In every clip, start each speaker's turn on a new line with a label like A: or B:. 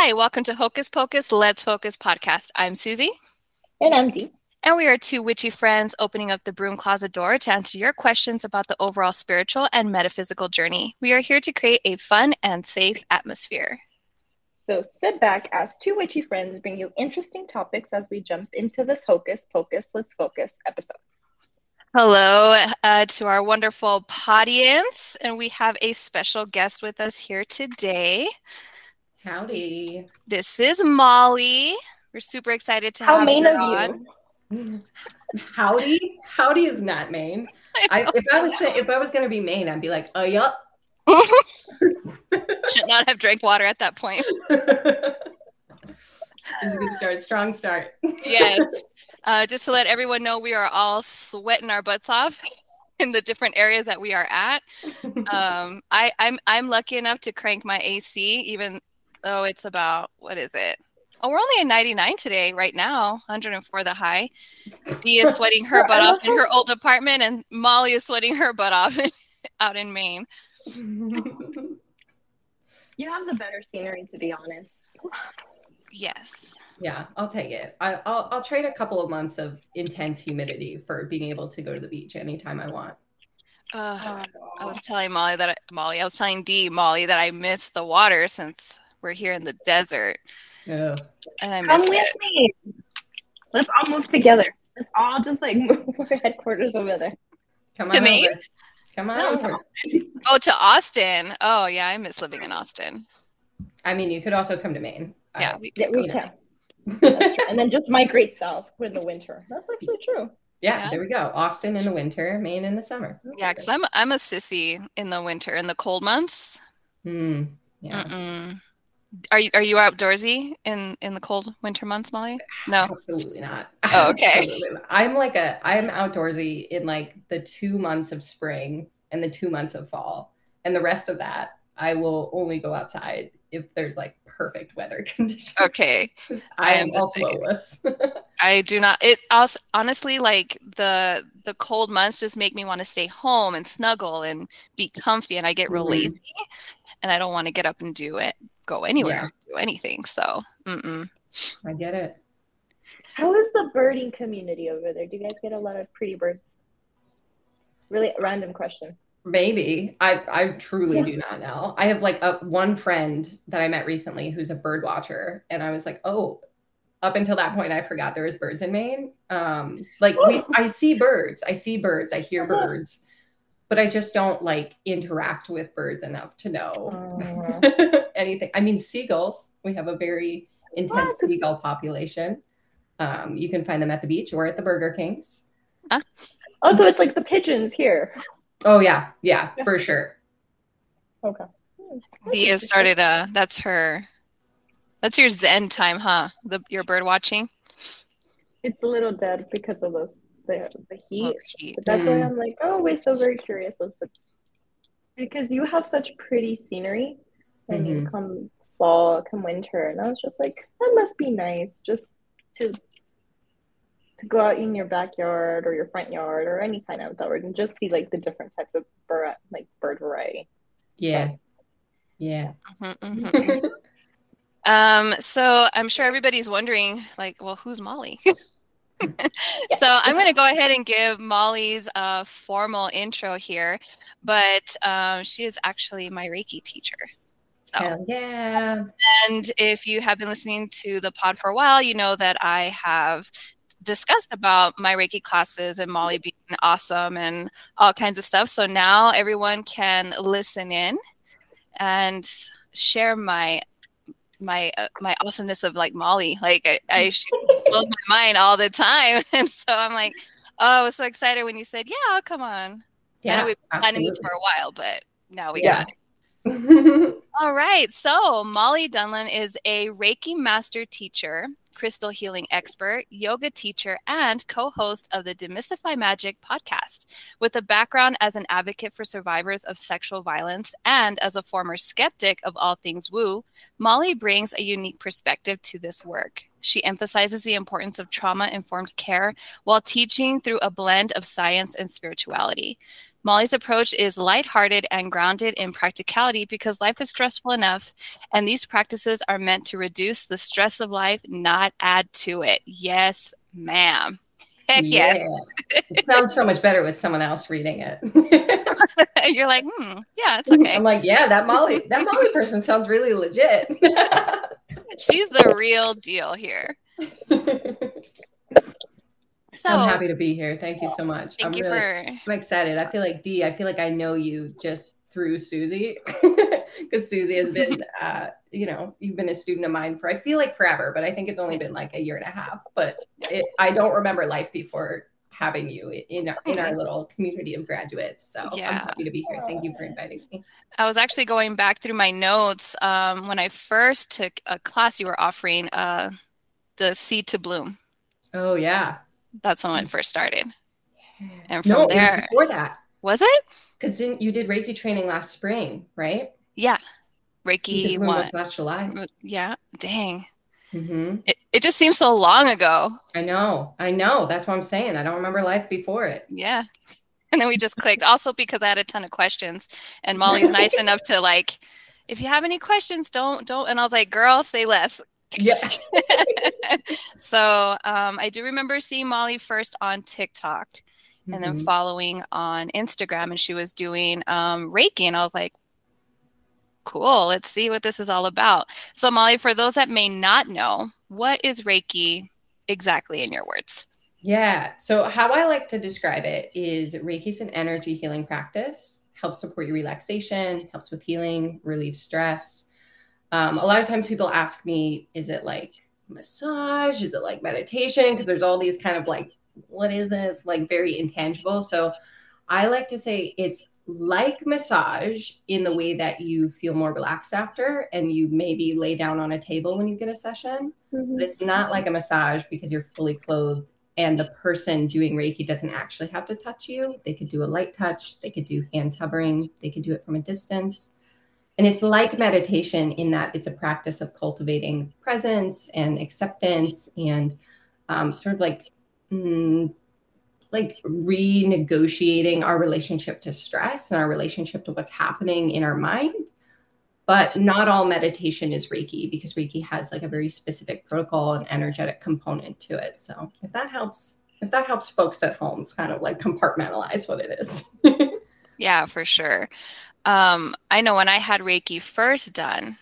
A: Hi, welcome to Hocus Pocus, Let's Focus podcast. I'm Susie.
B: And I'm Dee.
A: And we are two witchy friends opening up the broom closet door to answer your questions about the overall spiritual and metaphysical journey. We are here to create a fun and safe atmosphere.
B: So sit back as two witchy friends bring you interesting topics as we jump into this Hocus Pocus, Let's Focus episode.
A: Hello uh, to our wonderful audience, and we have a special guest with us here today.
C: Howdy.
A: This is Molly. We're super excited to
B: How
A: have
B: Maine of
A: on.
B: you?
C: Howdy. Howdy is not Maine. I, if I was say, if I was gonna be Maine, I'd be like, oh yup.
A: Should not have drank water at that point.
C: this is a good start. Strong start.
A: Yes. Uh, just to let everyone know, we are all sweating our butts off in the different areas that we are at. Um, I, I'm I'm lucky enough to crank my AC, even though it's about what is it? Oh, we're only at 99 today, right now, 104 the high. Dee is sweating her butt off in her old apartment, and Molly is sweating her butt off out in Maine.
B: You have the better scenery, to be honest.
A: Yes.
C: yeah, I'll take it. I, I'll I'll trade a couple of months of intense humidity for being able to go to the beach anytime I want.
A: Uh, I was telling Molly that I, Molly, I was telling Dee Molly that I miss the water since we're here in the desert,
C: Yeah.
A: and I miss Come
B: with
A: it.
B: me. Let's all move together. Let's all just like move our headquarters over there.
C: Come
A: To
C: on
A: Maine?
C: over. Come on
B: No,
C: over.
B: to-
A: Oh, to Austin. Oh, yeah, I miss living in Austin.
C: I mean, you could also come to Maine.
A: Yeah,
C: Uh,
A: we
B: Yeah, we can. That's true. And then just migrate south in the winter. That's actually true.
C: yeah,
A: Yeah.
C: there we go. Austin in the winter, Maine in the summer.
A: Yeah, because I'm I'm a sissy in the winter, in the cold months.
C: Hmm. Yeah.
A: Mm-mm. Are you are you outdoorsy in in the cold winter months, Molly? No.
C: Absolutely not.
A: Oh, okay.
C: Not. I'm like a I'm outdoorsy in like the two months of spring and the two months of fall. And the rest of that I will only go outside if there's like perfect weather conditions.
A: Okay. I
C: I
A: am
C: also lowless.
A: I do not. It also, honestly like the the cold months just make me want to stay home and snuggle and be comfy, and I get real
C: Mhm.
A: lazy, and I don't want to get up and do it, go anywhere,
C: Yeah.
A: do anything. So, mm-mm.
C: I get it.
B: How is the birding community over there? Do you guys get a lot of pretty birds? Really random question.
C: Maybe. I I truly
B: Yeah.
C: do not know. I have like a one friend that I met recently who's a bird watcher and I was like, "Oh, up until that point I forgot there was birds in Maine." Um like we I see birds. I see birds. I hear
B: Uh-huh.
C: birds. But I just don't like interact with birds enough to know anything. I mean, seagulls. We have a very intense
B: What?
C: seagull population. Um, you can find them at the beach or at the Burger Kings.
B: oh, so it's like the pigeons here.
C: Oh yeah, yeah, for sure.
B: Okay.
A: Dee has started. Uh, that's her. That's your Zen time, huh? The your bird watching.
B: It's a little dead because of those the, the heat.
A: Well, heat.
B: But that's why
C: Mm.
B: I'm like, oh, we're so very curious as to because you have such pretty scenery when you
C: Mhm.
B: come fall, come winter, and I was just like, that must be nice just to to go out in your backyard or your front yard or any kind of outdoor and just see like the different types of bird like bird variety.
C: Yeah. Yeah.
A: Mhm, mhm. Um, so I'm sure everybody's wondering, like, well, who's Molly? so I'm going to go ahead and give Molly's uh, formal intro here, but um, she is actually my Reiki teacher. So,
C: Hell yeah.
A: and if you have been listening to the pod for a while, you know that I have discussed about my Reiki classes and Molly being awesome and all kinds of stuff. So now everyone can listen in and share my my uh, my awesomeness of like Molly. Like I, I she blows my mind all the time, and so I'm like, oh, I was so excited when you said, yeah, I'll come on. I know
C: Yeah.
A: we've been planning this for a while, but now we
B: Yeah.
A: got it. All right. So, Molly Donlan is a Reiki master teacher, crystal healing expert, yoga teacher, and co host of the Demystify Magic podcast. With a background as an advocate for survivors of sexual violence and as a former skeptic of all things woo, Molly brings a unique perspective to this work. She emphasizes the importance of trauma informed care while teaching through a blend of science and spirituality. Molly's approach is lighthearted and grounded in practicality because life is stressful enough, and these practices are meant to reduce the stress of life, not add to it. Yes, ma'am. Heck
C: Yeah.
A: yes.
C: it sounds so much better with someone else reading it.
A: You're like, hmm, yeah, it's okay.
C: I'm like, yeah, that Molly, that Molly person sounds really legit.
A: She's the real deal here. So,
C: I'm happy to be here. Thank you so much.
A: thank
C: I'm
A: you
C: really-
A: for.
C: I'm excited. I feel like Dee, I feel like I know you just through Susie because Susie has been, uh, you know, you've been a student of mine for I feel like forever, but I think it's only been like a year and a half. But it, I don't remember life before having you in our, in our little community of graduates. So I'm happy to be here. Thank you for inviting me.
A: I was actually going back through my notes um, when I first took a class you were offering, uh, the Seed to Bloom.
C: Oh yeah.
A: That's when it first started. And from
C: no, it was
A: there-
C: before that
A: Was it?
C: because you did Reiki training last spring, right?
A: Yeah. Reiki
C: Bloom
A: one.
C: was last July.
A: Yeah. Dang.
C: hmm
A: It, it just seems so long ago.
C: I know. I know. That's what I'm saying. I don't remember life before it.
A: Yeah. And then we just clicked. Also because I had a ton of questions. And Molly's nice enough to like, if you have any questions, don't don't. And I was like, girl, say less.
C: Yeah.
A: so um, I do remember seeing Molly first on TikTok and then
C: Mhm.
A: following on Instagram, and she was doing um, Reiki, and I was like, "Cool, let's see what this is all about." So, Molly, for those that may not know, what is Reiki exactly in your words?
C: Yeah. So, how I like to describe it is Reiki is an energy healing practice, helps support your relaxation, helps with healing, relieves stress. Um, a lot of times people ask me, is it like massage? Is it like meditation? Because there's all these kind of like, what is this? Like very intangible. So, I like to say it's like massage in the way that you feel more relaxed after and you maybe lay down on a table when you get a session but it's not like a massage because you're fully clothed and the person doing reiki doesn't actually have to touch you they could do a light touch they could do hands hovering they could do it from a distance and it's like meditation in that it's a practice of cultivating presence and acceptance and um, sort of like mm, like renegotiating our relationship to stress and our relationship to what's happening in our mind. But not all meditation is reiki because reiki has like a very specific protocol and energetic component to it. So if that helps if that helps folks at home it's kind of like compartmentalize what it is.
A: Yeah, for sure. Um, I know when I had Reiki first done,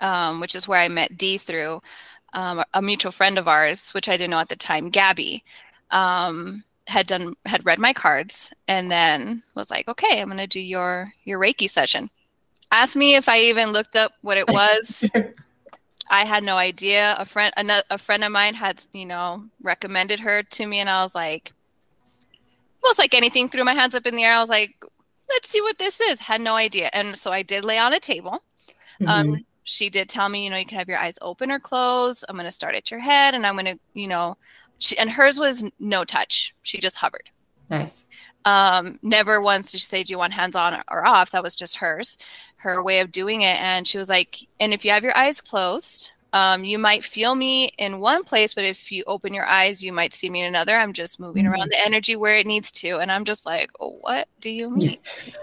A: um, which is where I met Dee through um, a mutual friend of ours, which I didn't know at the time, Gabby, um, had done had read my cards and then was like, "Okay, I'm going to do your your Reiki session." Asked me if I even looked up what it was. I had no idea. A friend, a, a friend of mine had, you know, recommended her to me, and I was like, most like anything, threw my hands up in the air. I was like, let's see what this is. Had no idea. And so I did lay on a table.
C: Mhm.
A: Um, she did tell me, you know, you can have your eyes open or closed. I'm going to start at your head and I'm going to, you know, she, and hers was no touch. She just hovered.
C: nice
A: Um, never once did she say, do you want hands on or off? That was just hers, her way of doing it. And she was like, and if you have your eyes closed, um, you might feel me in one place, but if you open your eyes, you might see me in another. I'm just moving
C: Mhm.
A: around the energy where it needs to. And I'm just like, oh, what do you mean?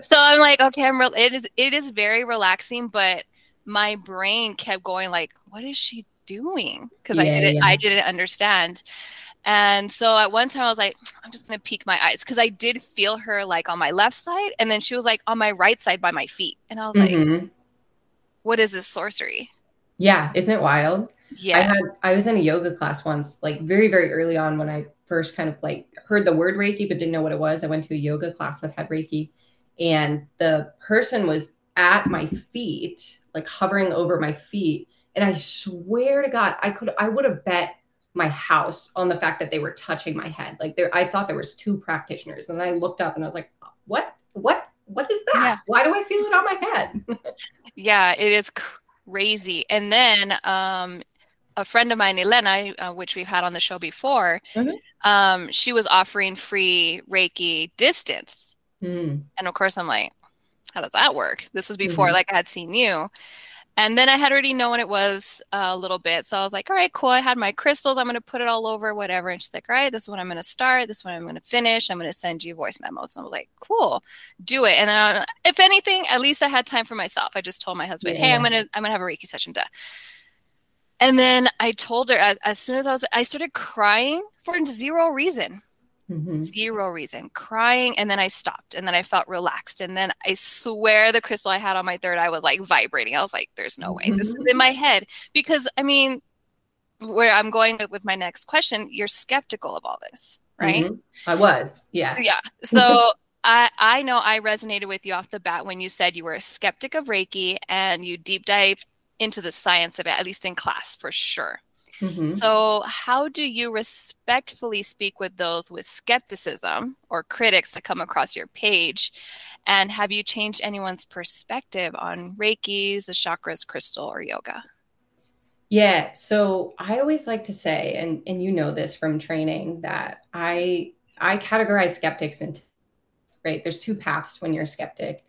A: so I'm like, okay, I'm real. It is it is very relaxing, but my brain kept going like, what is she doing? Because I didn't
C: yeah.
A: I didn't understand. And so at one time I was like, I'm just gonna peek my eyes because I did feel her like on my left side, and then she was like on my right side by my feet, and I was like,
C: Mhm.
A: What is this sorcery?
C: yeah isn't it wild
A: Yeah.
C: I had I was in a yoga class once, like very, very early on when I first kind of like heard the word Reiki but didn't know what it was. I went to a yoga class that had Reiki and the person was at my feet, like hovering over my feet. And I swear to God, I could I would have bet my house on the fact that they were touching my head. Like there, I thought there was two practitioners. And I looked up and I was like, what? What? What is that?
A: Yeah.
C: Why do I feel it on my head?
A: yeah, it is crazy. And then um, a friend of mine, Elena, uh, which we've had on the show before,
C: Mhm.
A: um, she was offering free Reiki distance.
C: Hmm.
A: And of course, I'm like, how does that work? This was before
C: Mhm.
A: like I had seen you. And then I had already known it was uh, a little bit. So I was like, all right, cool. I had my crystals. I'm going to put it all over, whatever. And she's like, all right, this is what I'm going to start. This is what I'm going to finish. I'm going to send you voice memos. And I was like, cool, do it. And then, I, if anything, at least I had time for myself. I just told my husband, yeah. hey, I'm going to, I'm going to have a Reiki session. Duh. And then I told her as, as soon as I was, I started crying for zero reason. Mm-hmm. Zero reason, crying, and then I stopped, and then I felt relaxed, and then I swear the crystal I had on my third eye was like vibrating. I was like, "There's no way mm-hmm. this is in my head," because I mean, where I'm going with my next question, you're skeptical of all this, right? Mm-hmm.
C: I was, yeah,
A: yeah. So I I know I resonated with you off the bat when you said you were a skeptic of Reiki and you deep dived into the science of it, at least in class for sure. Mm-hmm. So, how do you respectfully speak with those with skepticism or critics that come across your page? And have you changed anyone's perspective on Reiki's, the chakras, crystal, or yoga?
C: Yeah. So I always like to say, and and you know this from training, that I I categorize skeptics into right. There's two paths when you're a skeptic.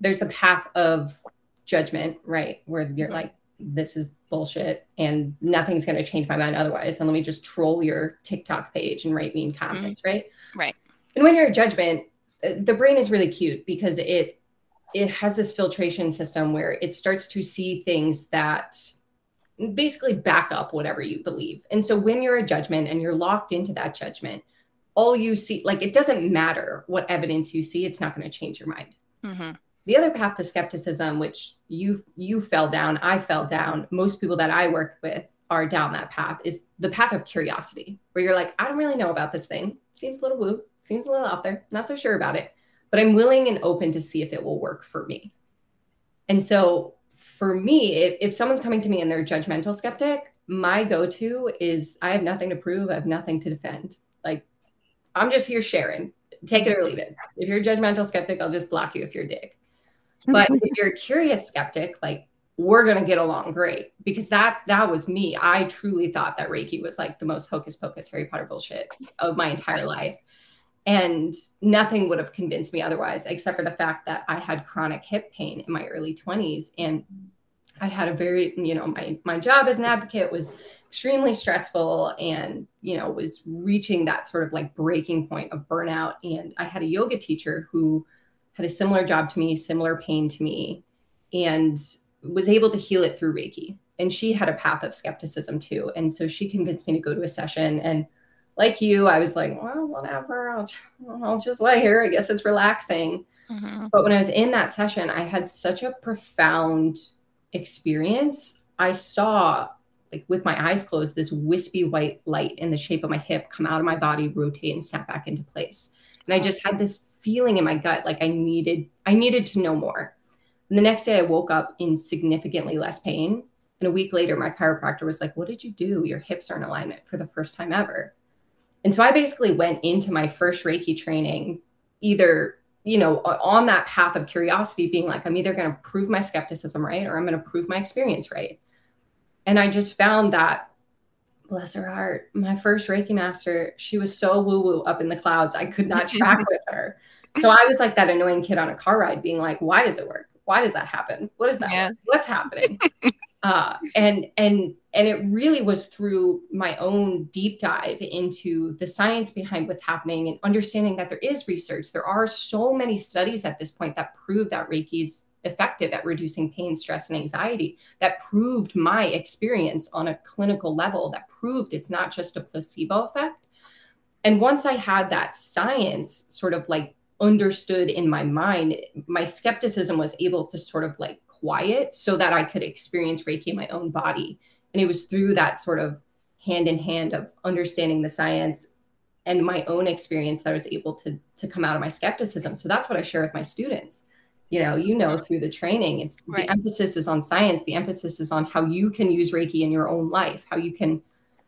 C: There's the path of judgment, right, where you're mm-hmm. like, this is bullshit and nothing's going to change my mind otherwise. And let me just troll your TikTok page and write mean comments, mm-hmm. right?
A: Right.
C: And when you're a judgment, uh, the brain is really cute because it it has this filtration system where it starts to see things that basically back up whatever you believe. And so when you're a judgment and you're locked into that judgment, all you see, like it doesn't matter what evidence you see, it's not going to change your mind. Mm-hmm. The other path to skepticism, which you you fell down, I fell down. Most people that I work with are down that path. Is the path of curiosity, where you're like, I don't really know about this thing. Seems a little woo. Seems a little out there. Not so sure about it, but I'm willing and open to see if it will work for me. And so, for me, if, if someone's coming to me and they're judgmental skeptic, my go-to is I have nothing to prove. I have nothing to defend. Like, I'm just here sharing. Take it or leave it. If you're a judgmental skeptic, I'll just block you if you're a dick. But if you're a curious skeptic, like we're gonna get along great because that that was me. I truly thought that Reiki was like the most hocus pocus Harry Potter bullshit of my entire life. And nothing would have convinced me otherwise, except for the fact that I had chronic hip pain in my early 20s. And I had a very, you know, my my job as an advocate was extremely stressful and, you know, was reaching that sort of like breaking point of burnout. And I had a yoga teacher who had a similar job to me, similar pain to me, and was able to heal it through Reiki. And she had a path of skepticism too. And so she convinced me to go to a session. And like you, I was like, well, whatever, I'll, I'll just lay here. I guess it's relaxing. Mm-hmm. But when I was in that session, I had such a profound experience. I saw, like with my eyes closed, this wispy white light in the shape of my hip come out of my body, rotate, and snap back into place. And I just had this feeling in my gut like I needed I needed to know more. And the next day I woke up in significantly less pain. And a week later, my chiropractor was like, What did you do? Your hips are in alignment for the first time ever. And so I basically went into my first Reiki training either, you know, on that path of curiosity, being like, I'm either going to prove my skepticism right or I'm going to prove my experience right. And I just found that bless her heart, my first Reiki master, she was so woo woo up in the clouds. I could not track with her. So I was like that annoying kid on a car ride, being like, why does it work? Why does that happen? What is that? Yeah. What's happening? uh, and and and it really was through my own deep dive into the science behind what's happening and understanding that there is research. There are so many studies at this point that prove that Reiki's effective at reducing pain, stress, and anxiety. That proved my experience on a clinical level, that proved it's not just a placebo effect. And once I had that science sort of like understood in my mind, my skepticism was able to sort of like quiet so that I could experience Reiki in my own body. And it was through that sort of hand in hand of understanding the science and my own experience that I was able to to come out of my skepticism. So that's what I share with my students you know you know through the training it's right. the emphasis is on science the emphasis is on how you can use reiki in your own life how you can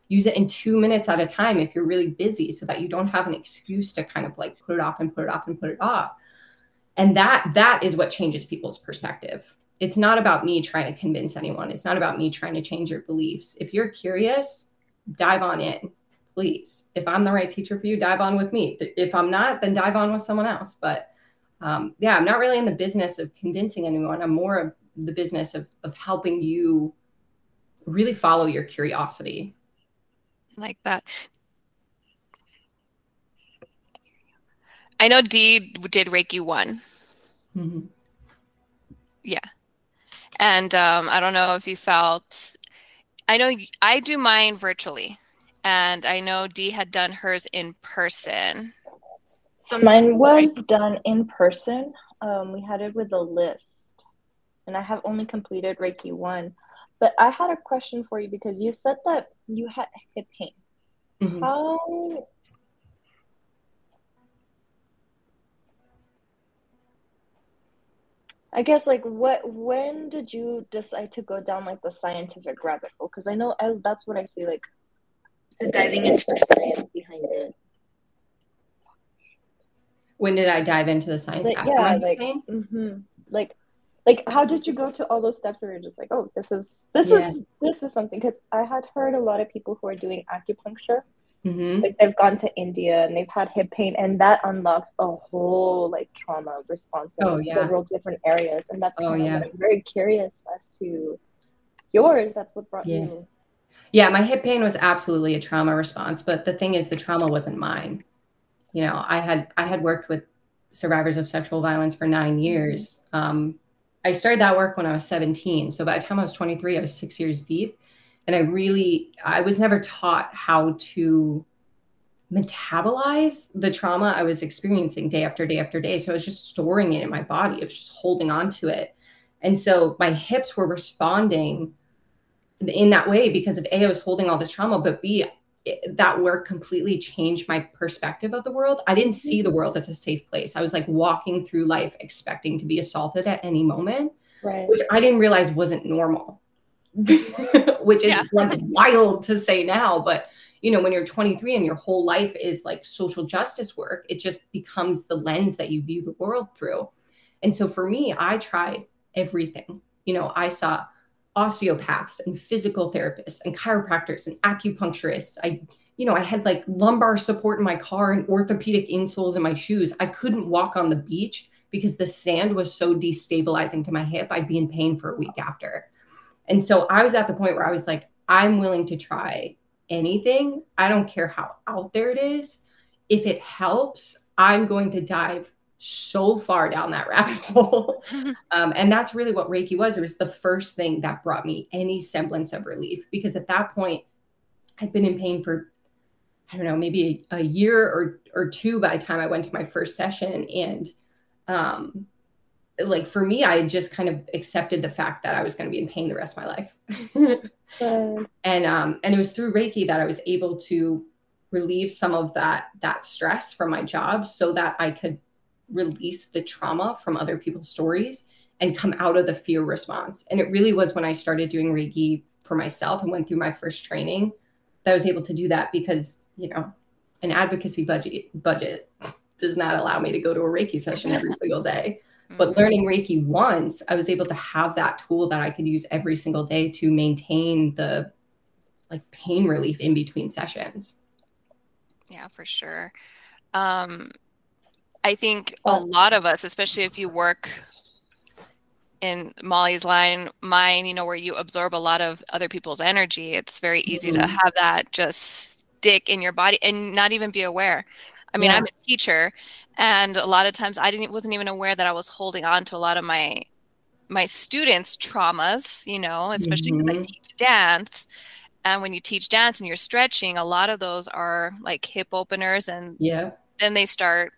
C: use it in two minutes at a time if you're really busy so that you don't have an excuse to kind of like put it off and put it off and put it off. And that that is what changes people's perspective. It's not about me trying to convince anyone. It's not about me trying to change your beliefs. If you're curious dive on in please. If i'm the right teacher for you dive on with me. If i'm not then dive on with someone else. But um, yeah, I'm not really in the business of convincing anyone. I'm more of the business of of helping you really follow your curiosity.
A: Like that. I know Dee did Reiki one. Mm-hmm. Yeah. And um, I don't know if you felt, I know I do mine virtually, and I know Dee had done hers in person.
B: So mine was done in person. Um, we had it with a list, and I have only completed Reiki one. But I had a question for you because you said that you had hip pain. Mm-hmm. How I guess like what when did you decide to go down like the scientific rabbit hole? Because I know I, that's what I see like diving into the science behind it.
C: When did I dive into the science?
B: Like, yeah, like mm-hmm. like like how did you go to all those steps where you're just like, oh, this is this yeah. is this is something? Because I had heard a lot of people who are doing acupuncture Mm-hmm. Like they've gone to India and they've had hip pain, and that unlocks a whole like trauma response in oh, yeah. several different areas. And that's oh, yeah. I'm very curious as to yours. That's what brought
C: yeah.
B: you.
C: Yeah, my hip pain was absolutely a trauma response, but the thing is, the trauma wasn't mine. You know, I had I had worked with survivors of sexual violence for nine mm-hmm. years. Um, I started that work when I was 17. So by the time I was 23, I was six years deep and i really i was never taught how to metabolize the trauma i was experiencing day after day after day so i was just storing it in my body i was just holding on to it and so my hips were responding in that way because of a i was holding all this trauma but b that work completely changed my perspective of the world i didn't see the world as a safe place i was like walking through life expecting to be assaulted at any moment right. which i didn't realize wasn't normal which is yeah. wild to say now, but you know, when you're 23 and your whole life is like social justice work, it just becomes the lens that you view the world through. And so for me, I tried everything. You know, I saw osteopaths and physical therapists and chiropractors and acupuncturists. I, you know, I had like lumbar support in my car and orthopedic insoles in my shoes. I couldn't walk on the beach because the sand was so destabilizing to my hip. I'd be in pain for a week after. And so I was at the point where I was like, I'm willing to try anything. I don't care how out there it is. If it helps, I'm going to dive so far down that rabbit hole. um, and that's really what Reiki was. It was the first thing that brought me any semblance of relief because at that point, I'd been in pain for, I don't know, maybe a, a year or, or two by the time I went to my first session. And um, like for me, I just kind of accepted the fact that I was going to be in pain the rest of my life. and um, and it was through Reiki that I was able to relieve some of that that stress from my job so that I could release the trauma from other people's stories and come out of the fear response. And it really was when I started doing Reiki for myself and went through my first training that I was able to do that because, you know, an advocacy budget budget does not allow me to go to a Reiki session every single day. But mm-hmm. learning Reiki once, I was able to have that tool that I could use every single day to maintain the like pain relief in between sessions.
A: Yeah, for sure. Um, I think a lot of us, especially if you work in Molly's line, mine, you know, where you absorb a lot of other people's energy, it's very easy mm-hmm. to have that just stick in your body and not even be aware. I mean, yeah. I'm a teacher, and a lot of times I didn't wasn't even aware that I was holding on to a lot of my my students' traumas. You know, especially because mm-hmm. I teach dance, and when you teach dance and you're stretching, a lot of those are like hip openers, and
C: yeah,
A: then they start.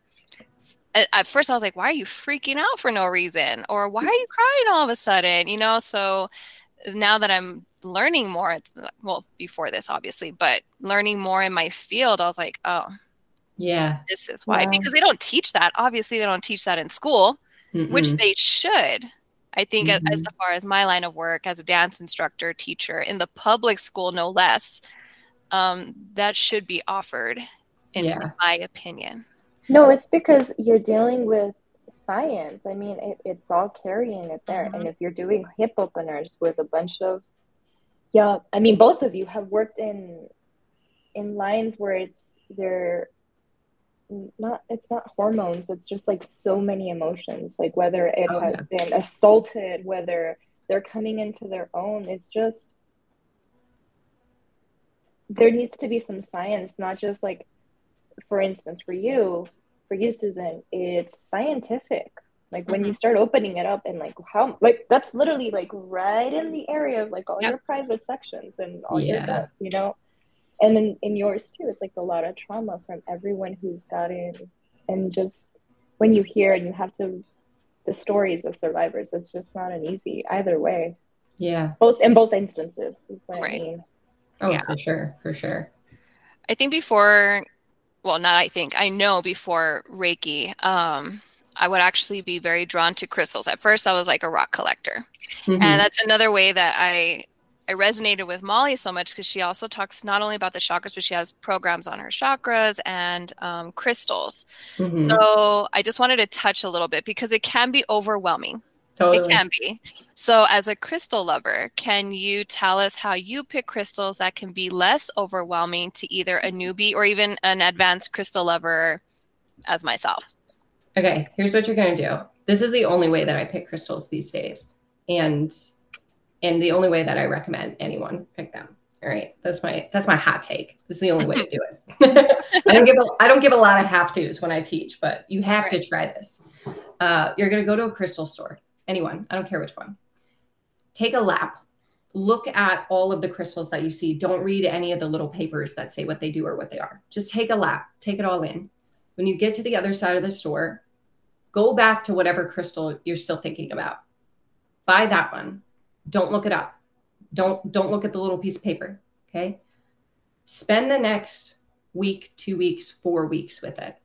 A: At, first, I was like, "Why are you freaking out for no reason?" Or "Why are you crying all of a sudden?" You know, so now that I'm learning more, it's well before this, obviously, but learning more in my field, I was like, "Oh."
C: Yeah.
A: This is why. Yeah. Because they don't teach that. Obviously, they don't teach that in school, Mm-mm. which they should. I think mm-hmm. as, as far as my line of work as a dance instructor, teacher in the public school, no less, um, that should be offered, in, yeah. in my opinion.
B: No, it's because you're dealing with science. I mean, it, it's all carrying it there. Mm-hmm. And if you're doing hip openers with a bunch of, yeah, I mean, both of you have worked in in lines where it's they're not it's not hormones it's just like so many emotions like whether it oh, has yeah. been assaulted whether they're coming into their own. It's just there needs to be some science, not just like, for instance, for you, for you, Susan, it's scientific. Like when mm-hmm. you start opening it up and like how like that's literally like right in the area of like all yep. your private sections and all yeah. your stuff, you know. And then in yours too, it's like a lot of trauma from everyone who's gotten in and just when you hear and you have to the stories of survivors, it's just not an easy either way.
C: Yeah.
B: Both in both instances is what
C: right. I mean. Oh, yeah. for sure, for sure.
A: I think before, well, not I think, I know before Reiki, um, I would actually be very drawn to crystals. At first, I was like a rock collector. Mm-hmm. And that's another way that I I resonated with Molly so much because she also talks not only about the chakras, but she has programs on her chakras and um, crystals. Mm-hmm. So I just wanted to touch a little bit because it can be overwhelming. Totally. It can be. So, as a crystal lover, can you tell us how you pick crystals that can be less overwhelming to either a newbie or even an advanced crystal lover as myself?
C: Okay, here's what you're going to do. This is the only way that I pick crystals these days. And and the only way that I recommend anyone pick them. All right, that's my that's my hot take. This is the only way to do it. I don't give a, I don't give a lot of have tos when I teach, but you have right. to try this. Uh, you're gonna go to a crystal store, anyone, I don't care which one. Take a lap, look at all of the crystals that you see. Don't read any of the little papers that say what they do or what they are. Just take a lap, take it all in. When you get to the other side of the store, go back to whatever crystal you're still thinking about. Buy that one don't look it up. Don't don't look at the little piece of paper. Okay. Spend the next week, two weeks, four weeks with it.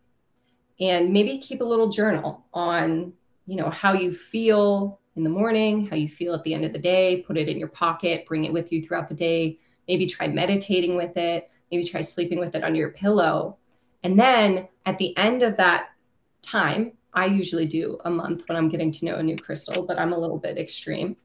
C: And maybe keep a little journal on, you know, how you feel in the morning, how you feel at the end of the day, put it in your pocket, bring it with you throughout the day. Maybe try meditating with it, maybe try sleeping with it under your pillow. And then at the end of that time, I usually do a month when I'm getting to know a new crystal, but I'm a little bit extreme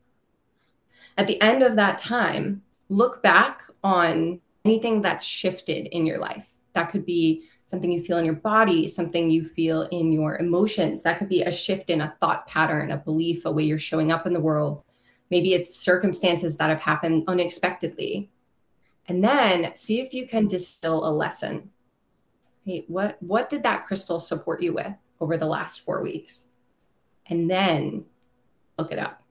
C: at the end of that time, look back on anything that's shifted in your life. That could be something you feel in your body, something you feel in your emotions. That could be a shift in a thought pattern, a belief, a way you're showing up in the world. Maybe it's circumstances that have happened unexpectedly. And then see if you can distill a lesson. Hey, what what did that crystal support you with over the last 4 weeks? And then look it up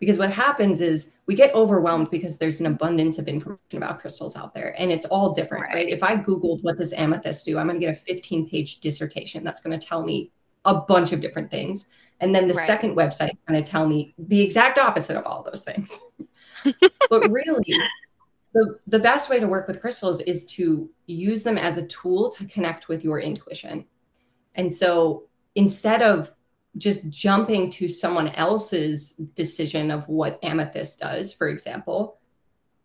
C: because what happens is we get overwhelmed because there's an abundance of information about crystals out there and it's all different right, right? if i googled what does amethyst do? I'm going to get a 15 page dissertation that's going to tell me a bunch of different things. And then the right. second website is going to tell me the exact opposite of all those things. But really the, the best way to work with crystals is to use them as a tool to connect with your intuition. And so instead of just jumping to someone else's decision of what amethyst does, for example,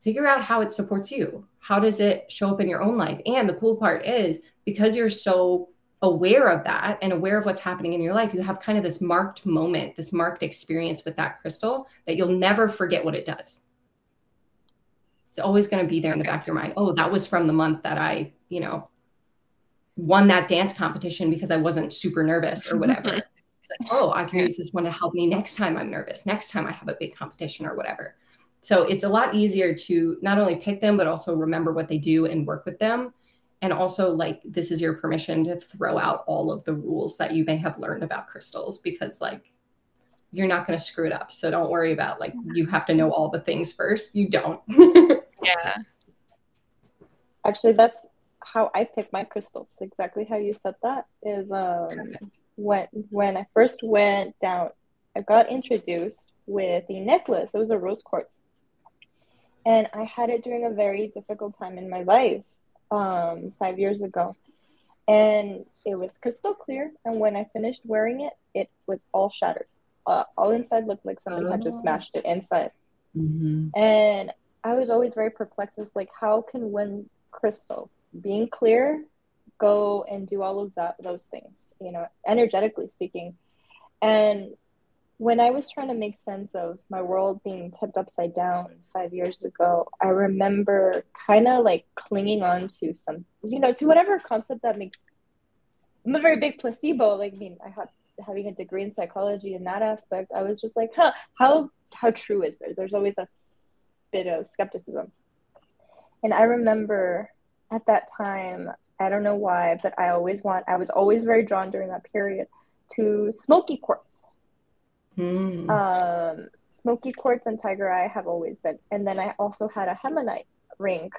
C: figure out how it supports you. How does it show up in your own life? And the cool part is because you're so aware of that and aware of what's happening in your life, you have kind of this marked moment, this marked experience with that crystal that you'll never forget what it does. It's always going to be there in the back of your mind. Oh, that was from the month that I, you know, won that dance competition because I wasn't super nervous or whatever. like, oh, I can use this one to help me next time I'm nervous, next time I have a big competition or whatever. So it's a lot easier to not only pick them, but also remember what they do and work with them. And also, like, this is your permission to throw out all of the rules that you may have learned about crystals because, like, you're not going to screw it up. So don't worry about, like, you have to know all the things first. You don't.
A: yeah.
B: Actually, that's how I pick my crystals. Exactly how you said that is um, Perfect when when I first went down, I got introduced with a necklace. It was a rose quartz, and I had it during a very difficult time in my life, um, five years ago, and it was crystal clear. And when I finished wearing it, it was all shattered. Uh, all inside looked like something oh. had just oh. smashed it inside. Mm-hmm. And I was always very perplexed. It's like, how can one crystal, being clear, go and do all of that those things? You know, energetically speaking. And when I was trying to make sense of my world being tipped upside down five years ago, I remember kind of like clinging on to some, you know, to whatever concept that makes. I'm a very big placebo. Like, I mean, I had having a degree in psychology in that aspect. I was just like, huh, how how true is there? There's always a bit of skepticism. And I remember at that time, I don't know why, but I always want, I was always very drawn during that period to smoky quartz. Mm. Um, smoky quartz and tiger eye have always been. And then I also had a hemonite ring.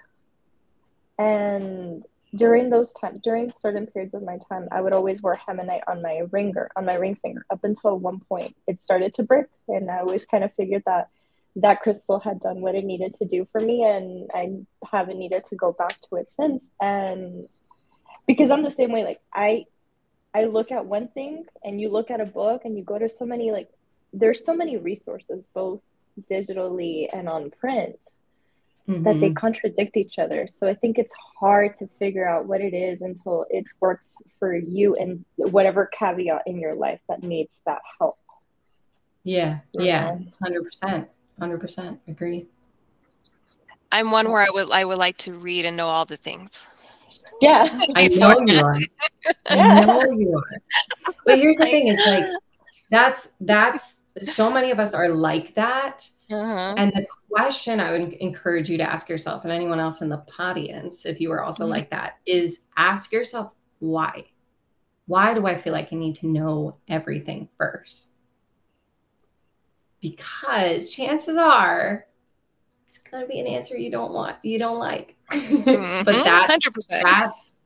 B: And during those times, during certain periods of my time, I would always wear hemonite on my ringer, on my ring finger, up until one point it started to break. And I always kind of figured that that crystal had done what it needed to do for me and I haven't needed to go back to it since. And because I'm the same way, like I I look at one thing and you look at a book and you go to so many like there's so many resources both digitally and on print mm-hmm. that they mm-hmm. contradict each other. So I think it's hard to figure out what it is until it works for you and whatever caveat in your life that needs that help.
C: Yeah, yeah, hundred percent, hundred percent agree.
A: I'm one where I would I would like to read and know all the things.
B: Yeah,
C: I know you are. I know you are. But here's the thing: is like that's that's so many of us are like that. Uh-huh. And the question I would encourage you to ask yourself, and anyone else in the audience, if you are also mm-hmm. like that, is ask yourself why. Why do I feel like I need to know everything first? Because chances are it's gonna be an answer you don't want, you don't like. Mm-hmm. but that's 100%. that's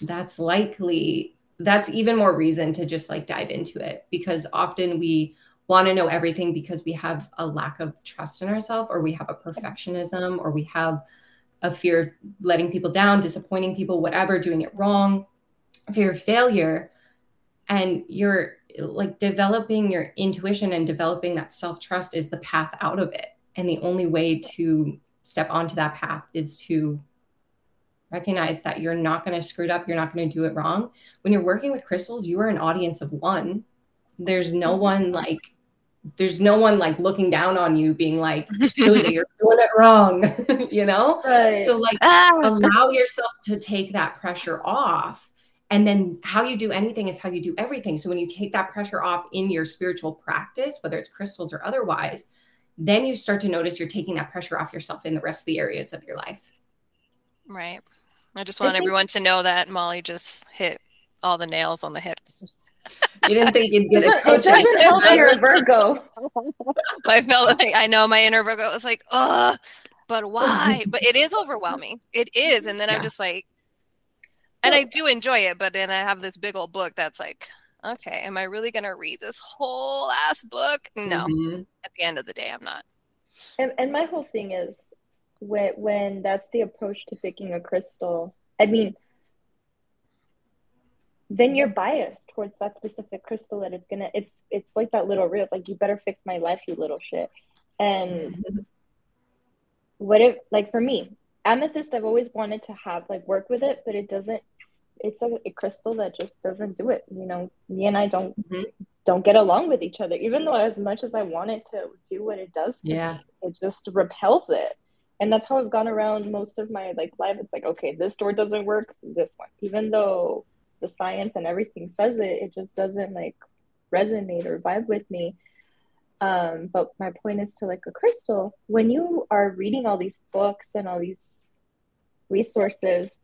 C: that's likely that's even more reason to just like dive into it because often we want to know everything because we have a lack of trust in ourselves or we have a perfectionism or we have a fear of letting people down, disappointing people, whatever, doing it wrong, fear of failure. And you're like developing your intuition and developing that self trust is the path out of it. And the only way to step onto that path is to recognize that you're not going to screw it up. You're not going to do it wrong. When you're working with crystals, you are an audience of one. There's no mm-hmm. one like there's no one like looking down on you being like you're doing it wrong you know right. so like ah. allow yourself to take that pressure off and then how you do anything is how you do everything so when you take that pressure off in your spiritual practice whether it's crystals or otherwise then you start to notice you're taking that pressure off yourself in the rest of the areas of your life
A: right i just want everyone to know that molly just hit all the nails on the head
C: you didn't think you'd get a coach.
B: It doesn't help you're Virgo.
A: I felt like I know my inner Virgo was like, oh, but why? But it is overwhelming. It is. And then yeah. I'm just like, and I do enjoy it, but then I have this big old book that's like, okay, am I really going to read this whole ass book? No. Mm-hmm. At the end of the day, I'm not.
B: And, and my whole thing is when, when that's the approach to picking a crystal, I mean, then you're biased towards that specific crystal that it's gonna it's it's like that little rip like you better fix my life you little shit and mm-hmm. what if like for me amethyst i've always wanted to have like work with it but it doesn't it's a, a crystal that just doesn't do it you know? Me and i don't mm-hmm. don't get along with each other even though as much as i want it to do what it does
C: yeah.
B: me, it just repels it. And that's how i've gone around most of my like life. It's like okay this door doesn't work this one. Even though the science and everything says it it just doesn't like resonate or vibe with me. Um, but my point is to like a crystal when you are reading all these books and all these resources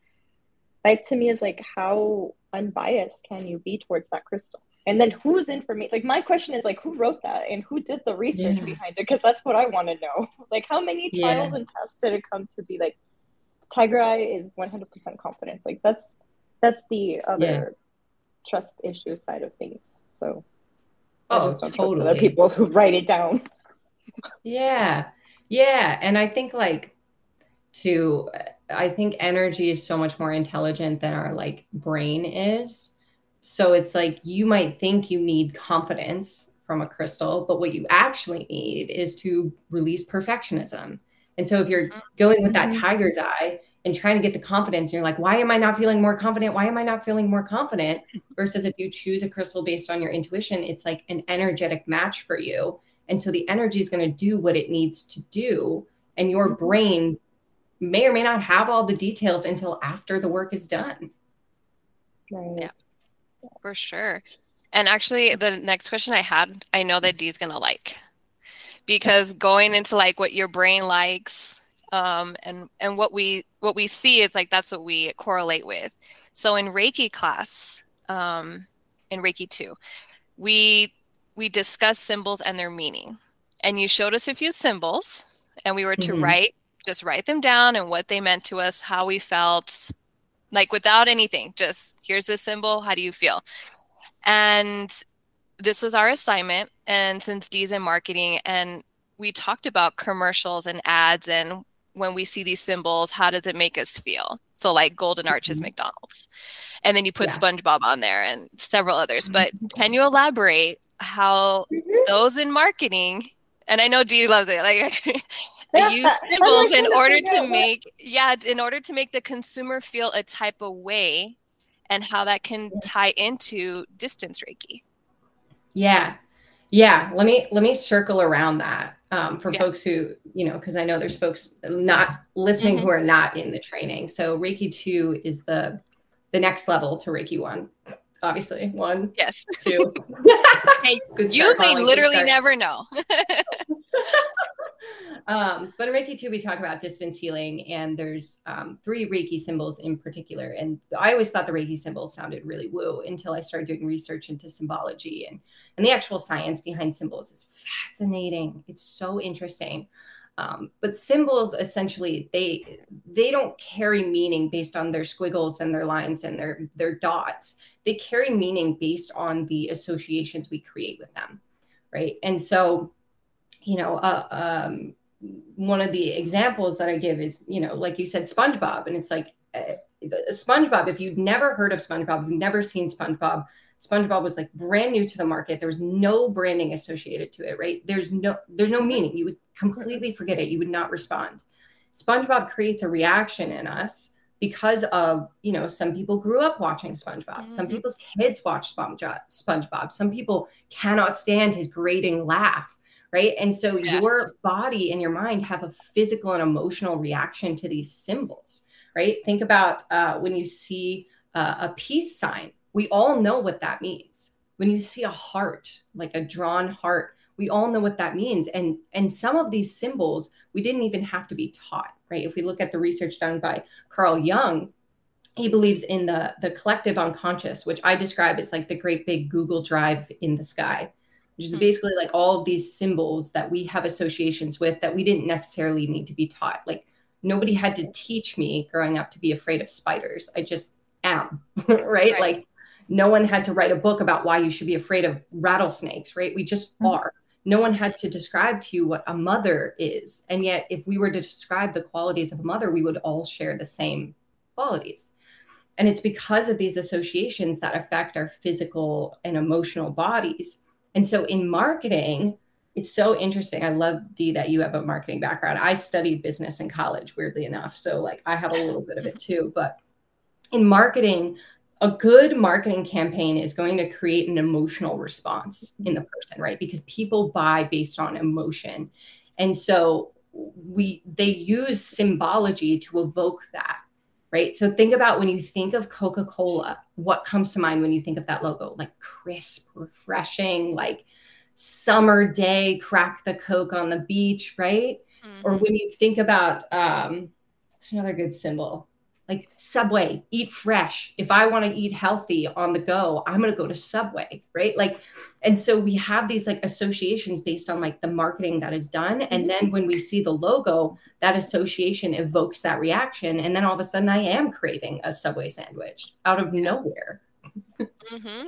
B: like to me is like how unbiased can you be towards that crystal and then who's information like my question is like who wrote that and who did the research yeah. behind it because that's what i want to know like how many trials yeah. and tests did it come to be like tiger eye is 100% confidence like that's that's the other yeah. trust issue side of things. So
C: oh, totally.
B: people who write it down.
C: yeah, yeah, and I think like to I think energy is so much more intelligent than our like brain is. So it's like you might think you need confidence from a crystal, but what you actually need is to release perfectionism. And so if you're going with that mm-hmm. tiger's eye, and trying to get the confidence. And you're like, why am I not feeling more confident? Why am I not feeling more confident? Versus if you choose a crystal based on your intuition, it's like an energetic match for you. And so the energy is going to do what it needs to do. And your mm-hmm. brain may or may not have all the details until after the work is done.
A: Right. Yeah, for sure. And actually, the next question I had, I know that Dee's going to like because going into like what your brain likes um, and and what we what we see is like that's what we correlate with. So in Reiki class, um, in Reiki two, we we discuss symbols and their meaning, and you showed us a few symbols, and we were to mm-hmm. write just write them down and what they meant to us, how we felt, like without anything. Just here's this symbol. How do you feel? And this was our assignment. And since Dee's in marketing, and we talked about commercials and ads and when we see these symbols, how does it make us feel? So like Golden Arches mm-hmm. McDonald's. And then you put yeah. SpongeBob on there and several others. But mm-hmm. can you elaborate how mm-hmm. those in marketing and I know Dee loves it. Like I use symbols in order to make yeah, in order to make the consumer feel a type of way and how that can tie into distance Reiki.
C: Yeah. Yeah. Let me let me circle around that um, for yeah. folks who, you know, because I know there's folks not listening mm-hmm. who are not in the training. So Reiki 2 is the the next level to Reiki 1. Obviously, one,
A: yes,
C: two.
A: hey, you may literally never know.
C: um, but in Reiki 2, we talk about distance healing, and there's um, three Reiki symbols in particular. And I always thought the Reiki symbols sounded really woo until I started doing research into symbology and, and the actual science behind symbols is fascinating. It's so interesting. Um, but symbols essentially they they don't carry meaning based on their squiggles and their lines and their their dots. They carry meaning based on the associations we create with them, right? And so you know, uh, um, one of the examples that I give is, you know, like you said, SpongeBob, and it's like uh, SpongeBob. If you've never heard of SpongeBob, you've never seen SpongeBob. SpongeBob was like brand new to the market. There was no branding associated to it, right? There's no there's no meaning. You would completely forget it. You would not respond. SpongeBob creates a reaction in us because of you know some people grew up watching SpongeBob. Mm-hmm. Some people's kids watch SpongeBob. SpongeBob. Some people cannot stand his grating laugh right? And so yeah. your body and your mind have a physical and emotional reaction to these symbols, right? Think about uh, when you see uh, a peace sign, we all know what that means. When you see a heart, like a drawn heart, we all know what that means. And and some of these symbols we didn't even have to be taught, right? If we look at the research done by Carl Jung, he believes in the the collective unconscious, which I describe as like the great big Google Drive in the sky which is hmm. basically like all of these symbols that we have associations with that we didn't necessarily need to be taught. Like nobody had to teach me growing up to be afraid of spiders. I just am, right? right? Like no one had to write a book about why you should be afraid of rattlesnakes, right? We just mm-hmm. are. No one had to describe to you what a mother is. And yet, if we were to describe the qualities of a mother, we would all share the same qualities. And it's because of these associations that affect our physical and emotional bodies and so in marketing, it's so interesting. I love Dee that you have a marketing background. I studied business in college, weirdly enough. So like I have a little bit of it too. But in marketing, a good marketing campaign is going to create an emotional response in the person, right? Because people buy based on emotion. And so we they use symbology to evoke that right? So think about when you think of Coca Cola, what comes to mind when you think of that logo? Like crisp, refreshing, like summer day, crack the Coke on the beach, right? Mm-hmm. Or when you think about, um, it's another good symbol, like Subway, eat fresh. If I want to eat healthy on the go, I'm going to go to Subway, right? Like, and so we have these like associations based on like the marketing that is done. And then when we see the logo, that association evokes that reaction. And then all of a sudden, I am craving a Subway sandwich out of nowhere.
B: Mm-hmm.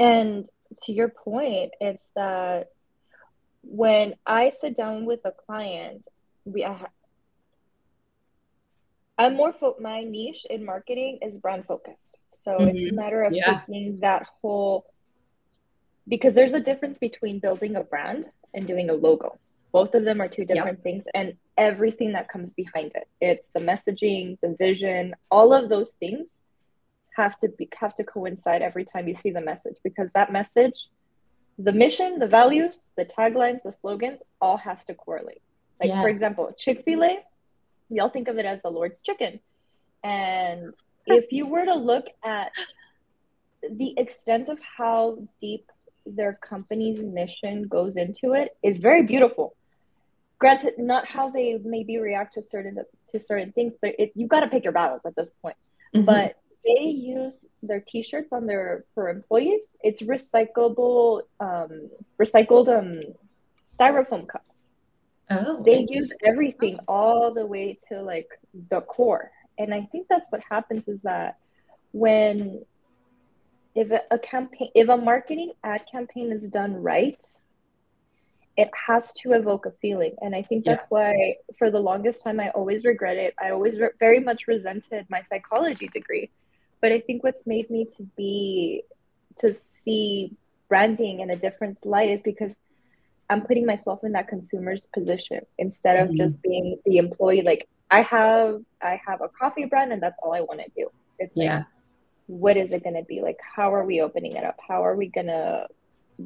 B: And to your point, it's that when I sit down with a client, we I, I'm more fo- my niche in marketing is brand focused. So mm-hmm. it's a matter of yeah. taking that whole because there's a difference between building a brand and doing a logo. Both of them are two different yep. things and everything that comes behind it. It's the messaging, the vision, all of those things have to be have to coincide every time you see the message because that message, the mission, the values, the taglines, the slogans all has to correlate. Like yeah. for example, Chick-fil-A we all think of it as the Lord's chicken. And if you were to look at the extent of how deep their company's mission goes into it is very beautiful. granted not how they maybe react to certain to certain things but it, you got to pick your battles at this point mm-hmm. but they use their t-shirts on their for employees it's recyclable um recycled um styrofoam cups oh they use everything oh. all the way to like the core. And i think that's what happens is that when if a campaign if a marketing ad campaign is done right it has to evoke a feeling. And i think that's yeah. why for the longest time i always regret it. I always re- very much resented my psychology degree. But i think what's made me to be to see branding in a different light is because i'm putting myself in that consumer's position instead of mm-hmm. just being the employee like i have i have a coffee brand and that's all i want to do. It's yeah. like, what is it going to be? Like how are we opening it up? How are we going to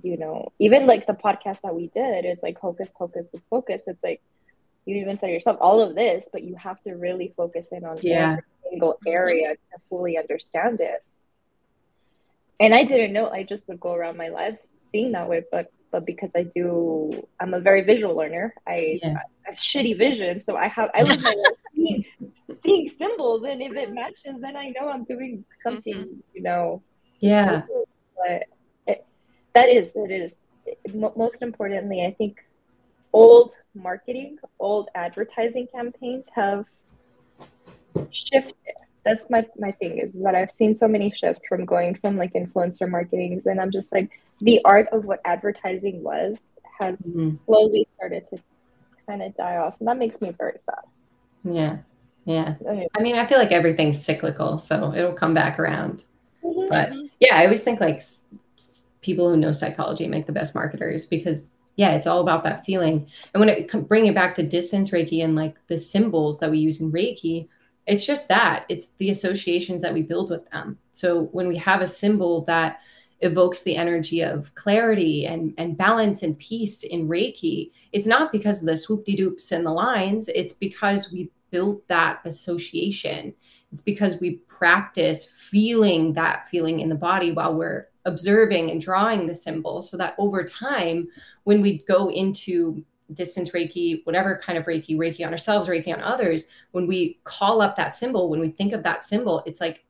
B: you know even like the podcast that we did is like hocus pocus let's focus. It's like you even said yourself all of this but you have to really focus in on yeah. every single area to fully understand it. And i didn't know i just would go around my life seeing that way but but because i do i'm a very visual learner i, yeah. I have shitty vision so i have i my life seeing seeing symbols and if it matches then i know i'm doing something mm-hmm. you know
C: yeah
B: but it, that is it is most importantly i think old marketing old advertising campaigns have shifted that's my my thing is that i've seen so many shifts from going from like influencer marketing and i'm just like the art of what advertising was has mm-hmm. slowly started to kind of die off and that makes me very sad
C: yeah yeah. I mean, I feel like everything's cyclical, so it'll come back around. Mm-hmm. But yeah, I always think like people who know psychology make the best marketers because yeah, it's all about that feeling. And when it bring it back to distance Reiki and like the symbols that we use in Reiki, it's just that it's the associations that we build with them. So when we have a symbol that evokes the energy of clarity and, and balance and peace in Reiki, it's not because of the swoop de doops and the lines. It's because we built that association. It's because we practice feeling that feeling in the body while we're observing and drawing the symbol so that over time, when we go into distance Reiki, whatever kind of Reiki, Reiki on ourselves, Reiki on others, when we call up that symbol, when we think of that symbol, it's like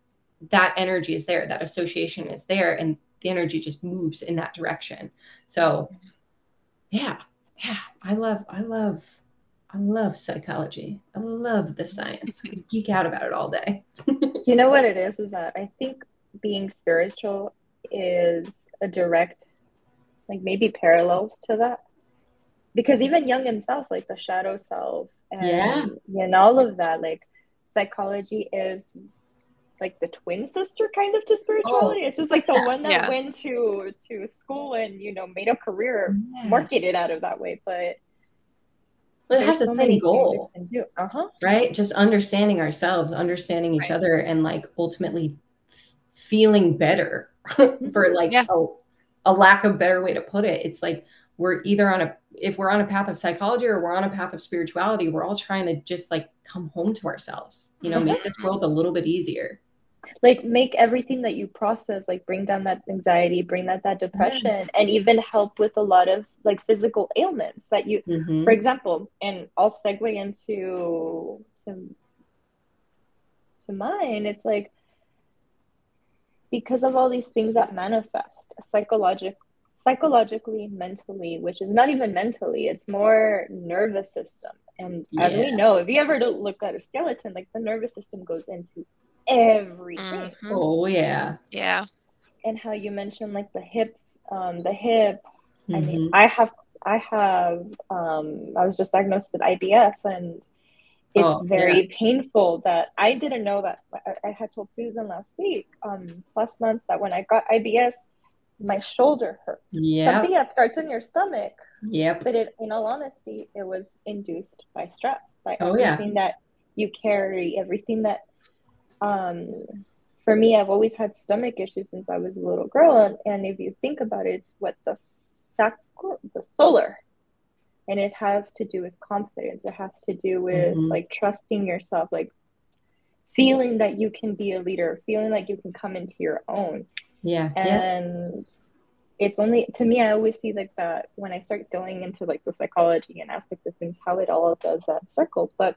C: that energy is there, that association is there, and the energy just moves in that direction. So, yeah, yeah, I love, I love I love psychology. I love the science. I geek out about it all day.
B: you know what it is? Is that I think being spiritual is a direct, like maybe parallels to that. Because even Jung himself, like the shadow self and, yeah. and all of that, like psychology is like the twin sister kind of to spirituality. Oh, it's just like the yeah, one that yeah. went to to school and you know made a career yeah. marketed out of that way. But
C: but it has the so same goal, uh-huh. right? Just understanding ourselves, understanding each right. other, and like ultimately feeling better for like yeah. a, a lack of better way to put it. It's like we're either on a if we're on a path of psychology or we're on a path of spirituality, we're all trying to just like come home to ourselves, you know, mm-hmm. make this world a little bit easier
B: like make everything that you process like bring down that anxiety bring that that depression yeah. and even help with a lot of like physical ailments that you mm-hmm. for example and i'll segue into to, to mine it's like because of all these things that manifest psychologic psychologically mentally which is not even mentally it's more nervous system and yeah. as we know if you ever look at a skeleton like the nervous system goes into everything. Mm-hmm.
C: Oh yeah.
A: Yeah.
B: And how you mentioned like the hip, um, the hip. Mm-hmm. I mean, mm-hmm. I have, I have, um, I was just diagnosed with IBS, and it's oh, very yeah. painful. That I didn't know that. I, I, had told Susan last week, um, last month, that when I got IBS, my shoulder hurt.
C: Yeah.
B: Something that starts in your stomach.
C: Yep.
B: But it, in all honesty, it was induced by stress, by oh, everything yeah. that you carry, everything that um, for me, I've always had stomach issues since I was a little girl. And, and if you think about it, it's what the sacral, the solar, and it has to do with confidence. It has to do with mm-hmm. like trusting yourself, like feeling that you can be a leader, feeling like you can come into your own.
C: Yeah.
B: And it's only to me i always see like that when i start going into like the psychology and aspect of things how it all does that circle. But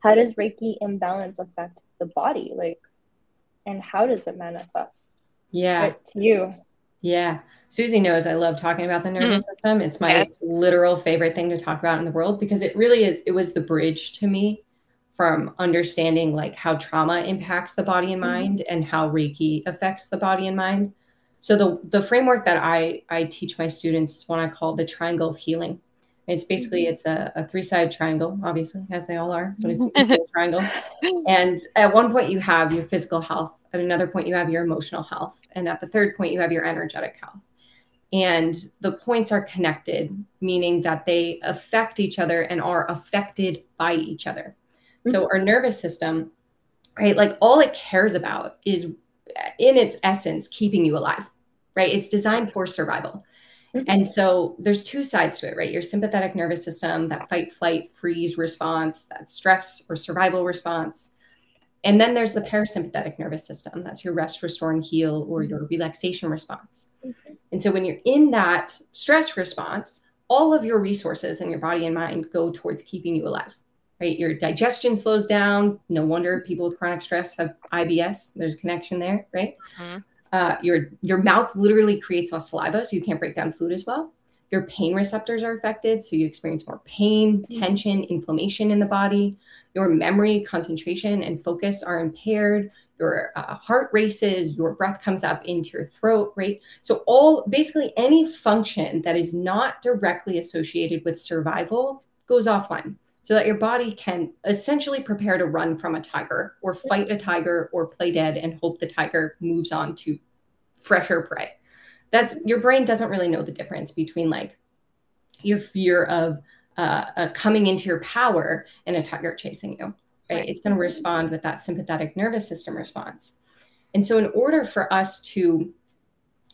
B: how does reiki imbalance affect the body? Like and how does it manifest?
C: Yeah.
B: To you?
C: Yeah. Susie knows i love talking about the nervous mm-hmm. system. It's my yes. literal favorite thing to talk about in the world because it really is it was the bridge to me from understanding like how trauma impacts the body and mm-hmm. mind mm-hmm. and how reiki affects the body and mind so the the framework that I I teach my students is one I call the triangle of healing. It's basically mm-hmm. it's a, a three sided triangle, obviously as they all are, but it's a triangle. And at one point you have your physical health, at another point you have your emotional health, and at the third point you have your energetic health. And the points are connected, meaning that they affect each other and are affected by each other. So mm-hmm. our nervous system, right? Like all it cares about is in its essence keeping you alive right? It's designed for survival. Mm-hmm. And so there's two sides to it, right? Your sympathetic nervous system, that fight, flight, freeze response, that stress or survival response. And then there's the parasympathetic nervous system. That's your rest, restore, and heal or mm-hmm. your relaxation response. And so when you're in that stress response, all of your resources in your body and mind go towards keeping you alive, right? Your digestion slows down. No wonder people with chronic stress have IBS. There's a connection there, right? Mm-hmm. Uh, your your mouth literally creates less saliva, so you can't break down food as well. Your pain receptors are affected, so you experience more pain, mm-hmm. tension, inflammation in the body. Your memory, concentration, and focus are impaired. Your uh, heart races. Your breath comes up into your throat. Right. So all basically any function that is not directly associated with survival goes offline so that your body can essentially prepare to run from a tiger or fight a tiger or play dead and hope the tiger moves on to fresher prey. That's your brain doesn't really know the difference between like your fear of uh, uh, coming into your power and a tiger chasing you. Right? right. It's going to respond with that sympathetic nervous system response. And so, in order for us to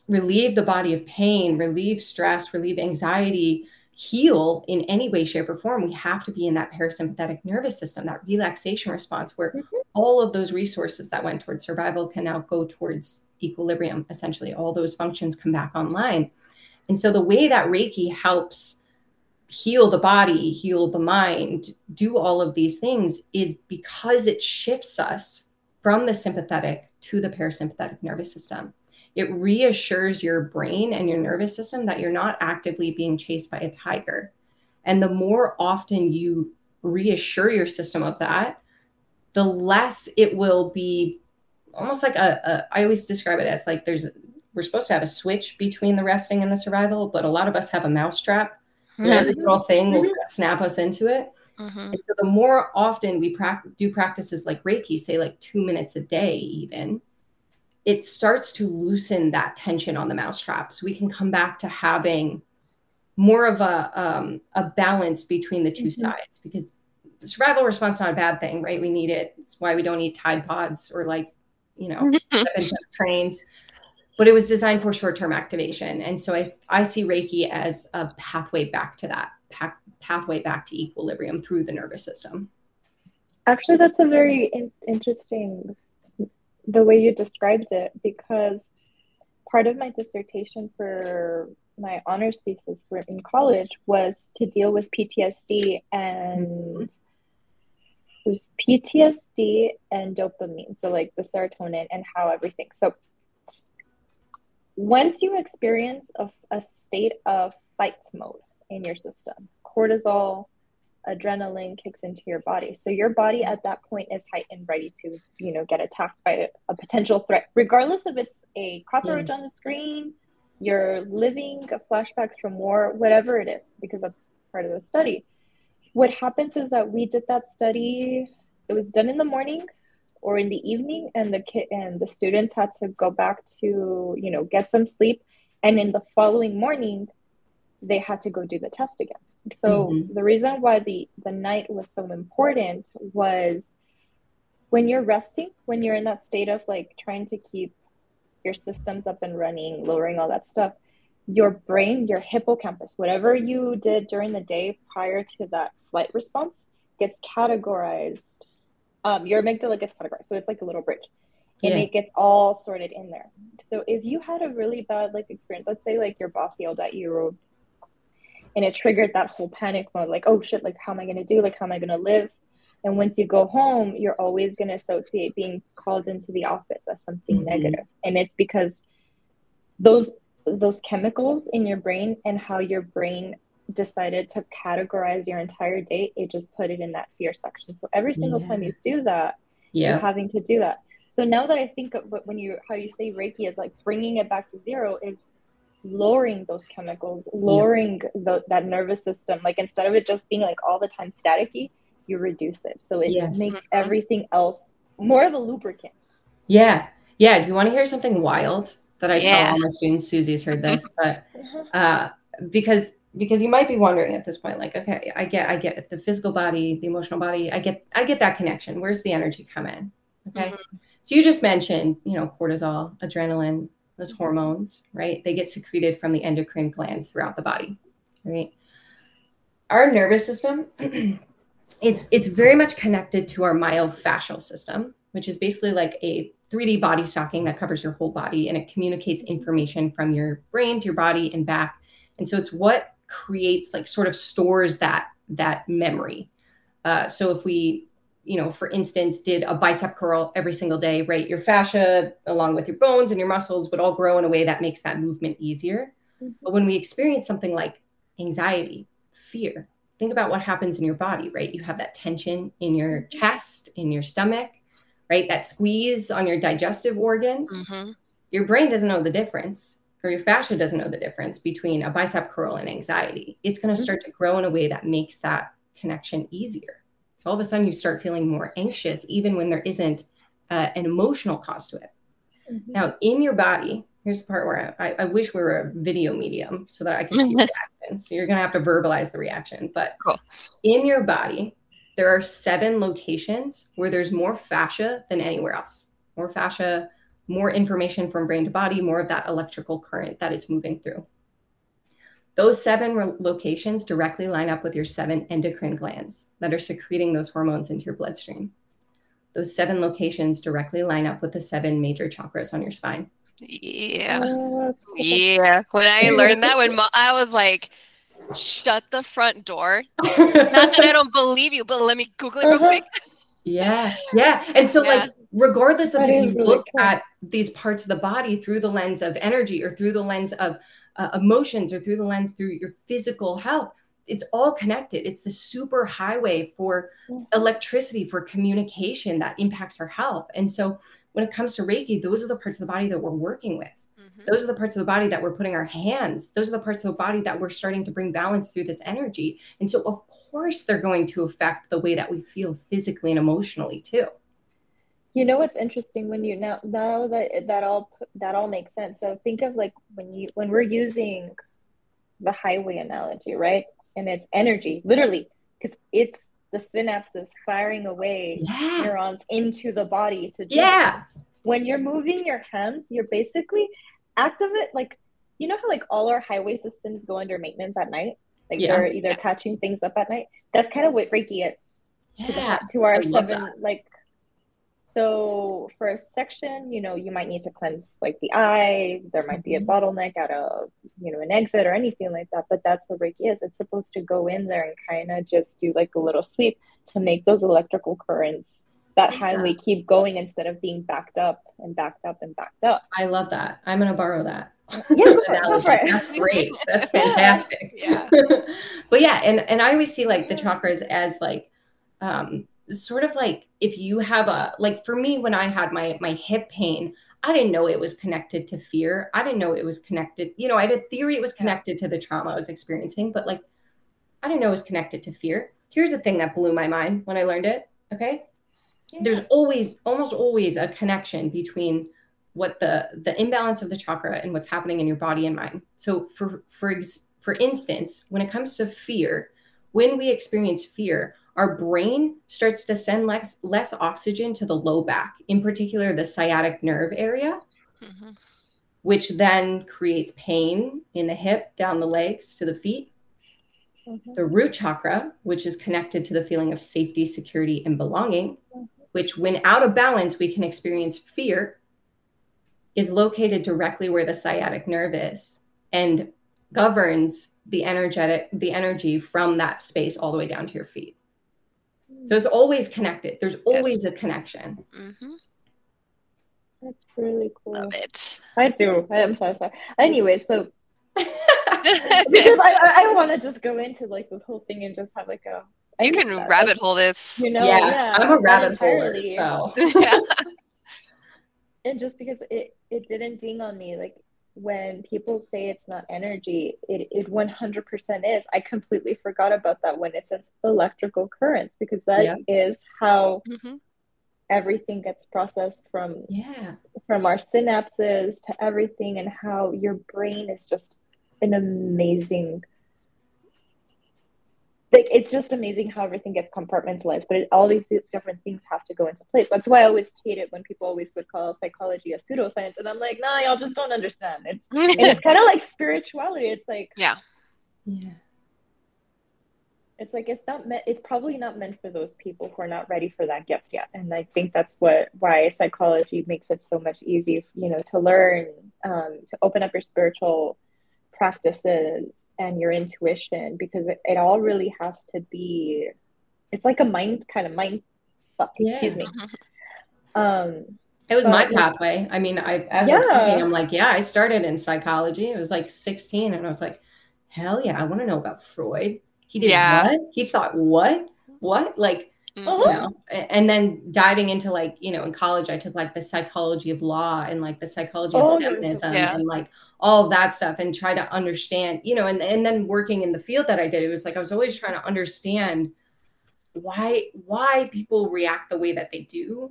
C: relieve the body of pain, relieve stress, relieve anxiety, heal in any way, shape, or form, we have to be in that parasympathetic nervous system, that relaxation response, where mm-hmm. all of those resources that went towards survival can now go towards equilibrium. Essentially, all those functions come back online. And so, the way that Reiki helps heal the body, heal the mind, do all of these things is because it shifts us from the sympathetic to the parasympathetic nervous system it reassures your brain and your nervous system that you're not actively being chased by a tiger. And the more often you reassure your system of that, the less it will be almost like a, a I always describe it as like there's we're supposed to have a switch between the resting and the survival, but a lot of us have a mousetrap. Mm-hmm. every little thing will snap us into it. Mm-hmm. And so the more often we pra- do practices like Reiki, say like two minutes a day, even, it starts to loosen that tension on the mousetrap. So we can come back to having more of a um, a balance between the 2 mm-hmm. sides because survival response is not a bad thing, right? We need it. It's why we don't eat Tide Pods or like, you know, trains. But it was designed for short-term activation, and so I I see Reiki as a pathway back to that path, pathway back to equilibrium through the nervous system.
B: Actually, that's a very in- interesting the way you described it because part of my dissertation for my honors thesis for in college was to deal with PTSD and mm-hmm. it was PTSD and dopamine, so like the serotonin and how everything. So once you experience a, a state of fight mode in your system, cortisol, adrenaline kicks into your body. So your body at that point is heightened, ready to, you know, get attacked by a potential threat, regardless if it's a cockroach yeah. on the screen, you're living flashbacks from war, whatever it is, because that's part of the study. What happens is that we did that study, it was done in the morning or in the evening, and the kid and the students had to go back to, you know, get some sleep. And in the following morning, they had to go do the test again. So mm-hmm. the reason why the the night was so important was when you're resting, when you're in that state of like trying to keep your systems up and running, lowering all that stuff, your brain, your hippocampus, whatever you did during the day prior to that flight response gets categorized. Um, your amygdala gets categorized. So it's like a little bridge. and
C: Yeah.
B: it gets all sorted in there. So if you had a really bad like experience, let's say like your boss yelled at you and it triggered that whole panic mode, like, oh shit, like how am I gonna do? Like how am I gonna live? And once you go home, you're always gonna associate being called into the office as something
C: Mhm.
B: negative. And it's because those those chemicals in your brain and how your brain decided to categorize your entire day, it just put it in that fear section. So every single time you do that, you're
C: Yeah.
B: having to do that. So now that I think of what when you how you say Reiki is like bringing it back to zero is lowering those chemicals, lowering the, that nervous system. Like instead of it just being like all the time staticky, you reduce it. So it
C: Yes.
B: makes everything else more of a lubricant.
C: Yeah. Yeah. Do you want to hear something wild that I
A: Yeah.
C: tell all my students? Susie's heard this, but uh, because because you might be wondering at this point, like, okay, I get I get it, the physical body, the emotional body, I get I get that connection. Where's the energy come in? Okay. So you just mentioned, you know, cortisol, adrenaline, those hormones, right? They get secreted from the endocrine glands throughout the body, right? Our nervous system, it's it's very much connected to our myofascial system, which is basically like a 3D body stocking that covers your whole body and it communicates information from your brain to your body and back. And so it's what creates like sort of stores that that memory. Uh, so if we you know, for instance, did a bicep curl every single day, right? Your fascia, along with your bones and your muscles, would all grow in a way that makes that movement easier.
B: Mhm.
C: But when we experience something like anxiety, fear, think about what happens in your body, right? You have that tension in your chest, in your stomach, right? That squeeze on your digestive organs.
A: Mhm.
C: Your brain doesn't know the difference, or your fascia doesn't know the difference between a bicep curl and anxiety. It's going to
B: Mhm.
C: start to grow in a way that makes that connection easier. So all of a sudden, you start feeling more anxious, even when there isn't uh, an emotional cause to it.
B: Mhm.
C: Now, in your body, here's the part where I, I wish we were a video medium so that I can see your reaction. So you're going to have to verbalize the reaction. But
A: Cool.
C: in your body, there are seven locations where there's more fascia than anywhere else. More fascia, more information from brain to body, more of that electrical current that it's moving through. Those seven re- locations directly line up with your seven endocrine glands that are secreting those hormones into your bloodstream. Those seven locations directly line up with the seven major chakras on your spine.
A: Yeah.
B: Uh,
A: Yeah. When I learned that, when mo- I was like, shut the front door. Not that I don't believe you, but let me Google it real
B: Uh-huh.
A: quick.
C: Yeah, yeah. And so,
A: Yeah.
C: like, regardless of
B: That
C: if you
B: really
C: look
B: cool.
C: at these parts of the body through the lens of energy or through the lens of uh, emotions or through the lens through your physical health, it's all connected. It's the super highway for
B: Mhm.
C: electricity, for communication that impacts our health. And so, when it comes to Reiki, those are the parts of the body that we're working with.
A: Mhm.
C: Those are the parts of the body that we're putting our hands. Those are the parts of the body that we're starting to bring balance through this energy. And so, of course, they're going to affect the way that we feel physically and emotionally too.
B: You know what's interesting when you now now that that all that all makes sense. So think of like when you when we're using the highway analogy, right? And it's energy, literally, because it's the synapses firing away
C: Yeah.
B: neurons into the body to
C: Yeah.
B: when you're moving your hands, you're basically activate like you know how like all our highway systems go under maintenance at night? Like
C: Yeah.
B: they're either catching things up at night. That's kind of what Reiki is to the
C: Yeah.
B: to our seven like so for a section you know you might need to cleanse like the eye there might be a
C: Mhm.
B: bottleneck at a you know an exit or anything like that but that's what reiki is it's supposed to go in there and kind of just do like a little sweep to make those electrical currents that
C: Yeah.
B: highway keep going instead of being backed up and backed up and backed up
C: I love that. I'm going to borrow that.
B: Yeah, go for it, go for it.
C: That's great. That's
B: Yeah.
C: fantastic.
A: Yeah.
C: but yeah, and and I always see like the chakras as like um sort of like if you have a like for me when I had my my hip pain, I didn't know it was connected to fear. I didn't know it was connected. You know, I had a theory it was connected to the trauma I was experiencing, but like I didn't know it was connected to fear. Here's the thing that blew my mind when I learned it. Okay. There's always, almost always a connection between what the the imbalance of the chakra and what's happening in your body and mind. So for for ex- for instance, when it comes to fear, when we experience fear, our brain starts to send less less oxygen to the low back, in particular the sciatic nerve area,
A: Mhm.
C: which then creates pain in the hip, down the legs to the feet.
B: Mhm.
C: The root chakra, which is connected to the feeling of safety, security, and belonging, which when out of balance, we can experience fear, is located directly where the sciatic nerve is and governs the energetic the energy from that space all the way down to your feet. So it's always connected. There's always yes. a connection. Mm-hmm.
B: That's really cool.
A: Love it.
B: I do. I am so sorry. Anyway, so because I, I want to just go into like this whole thing and just have like a.
A: You can that. rabbit hole this.
C: You know, yeah, yeah I'm a rabbit holer. So.
B: yeah. and just because it it didn't ding on me like when people say it's not energy, it, it 100% is. I completely forgot about that when it says electrical currents because that yeah. is how mm-hmm. everything gets processed from
C: yeah
B: from our synapses to everything and how your brain is just an amazing like it's just amazing how everything gets compartmentalized but it, all these different things have to go into place. That's why i always hate it when people always would call psychology a pseudoscience and i'm like nah y'all just don't understand. It's it's kind of like spirituality. It's like
A: yeah.
C: Yeah.
B: It's like it's not meant it's probably not meant for those people who are not ready for that gift yet and i think that's what why psychology makes it so much easy you know to learn um, to open up your spiritual practices and your intuition because it, it all really has to be it's like a mind kind of mind fuck yeah. excuse me um
C: it was my pathway i mean i as yeah. we're talking i'm like yeah i started in psychology it was like 16 and i was like hell yeah i want to know about freud he did yeah. what he thought what what like Mm-hmm. You know, and then diving into like you know in college i took like the psychology of law and like the psychology of oh, feminism yeah. and like all that stuff and try to understand you know and, and then working in the field that i did it was like i was always trying to understand why why people react the way that they do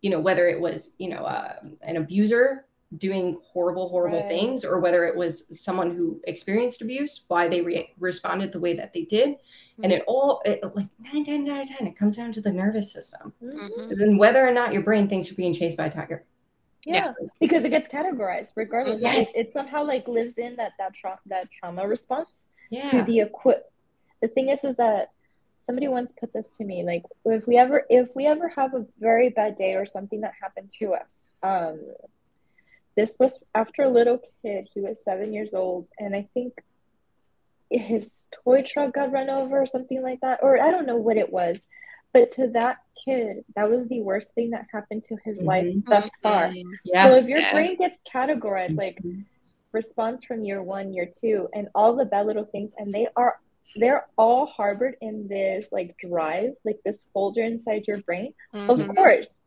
C: you know whether it was you know uh, an abuser doing horrible horrible right. things or whether it was someone who experienced abuse why they re- responded the way that they did mm-hmm. and it all it, like nine times out of ten it comes down to the nervous system mm-hmm. and then whether or not your brain thinks you're being chased by a tiger
B: yeah, because it gets categorized regardless yes. it, it somehow like lives in that that, tra- that trauma response
C: yeah.
B: to the equip the thing is is that somebody once put this to me like if we ever if we ever have a very bad day or something that happened to us um this was after a little kid. He was seven years old, and I think his toy truck got run over or something like that, or I don't know what it was. But to that kid, that was the worst thing that happened to his mm-hmm. life thus far. Yes. So if your brain gets categorized like mm-hmm. response from year one, year two, and all the bad little things, and they are they're all harbored in this like drive, like this folder inside your brain. Mm-hmm. Of course,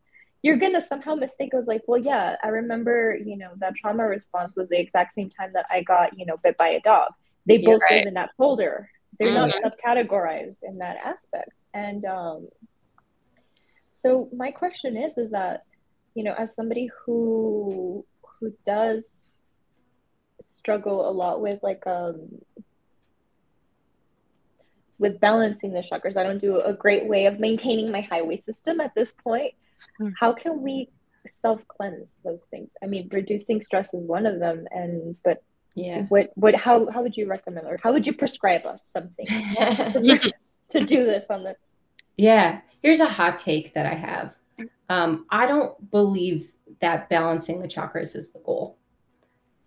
B: you're gonna somehow mistake it was like well yeah i remember you know that trauma response was the exact same time that i got you know bit by a dog they both right. live in that folder they're mm-hmm. not subcategorized in that aspect and um so my question is is that you know as somebody who who does struggle a lot with like um with balancing the chakras i don't do a great way of maintaining my highway system at this point. Mm-hmm. how can we self cleanse those things? I mean reducing stress is one of them and but
C: yeah.
B: what what how how would you recommend or how would you prescribe us something to do this on the
C: yeah here's a hot take that i have um i don't believe that balancing the chakras is the goal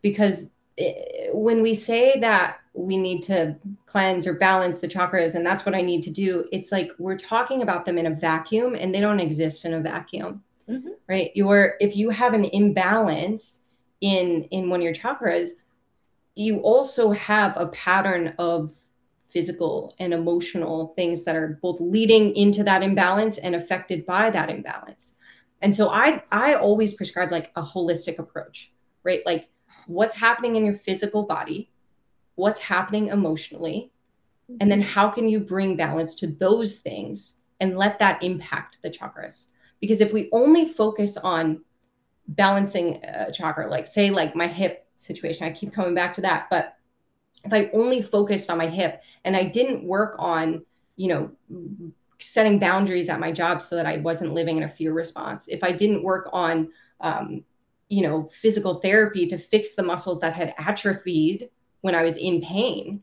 C: because it, when we say that we need to cleanse or balance the chakras and that's what i need to do it's like we're talking about them in a vacuum and they don't exist in a vacuum mm-hmm. right you're if you have an imbalance in in one of your chakras you also have a pattern of physical and emotional things that are both leading into that imbalance and affected by that imbalance. And so i i always prescribe like a holistic approach right? Like what's happening in your physical body? What's happening emotionally, and then how can you bring balance to those things and let that impact the chakras? Because if we only focus on balancing a chakra, like say, like my hip situation, I keep coming back to that, but if I only focused on my hip and I didn't work on, you know, setting boundaries at my job so that I wasn't living in a fear response, if I didn't work on, um, you know, physical therapy to fix the muscles that had atrophied when I was in pain,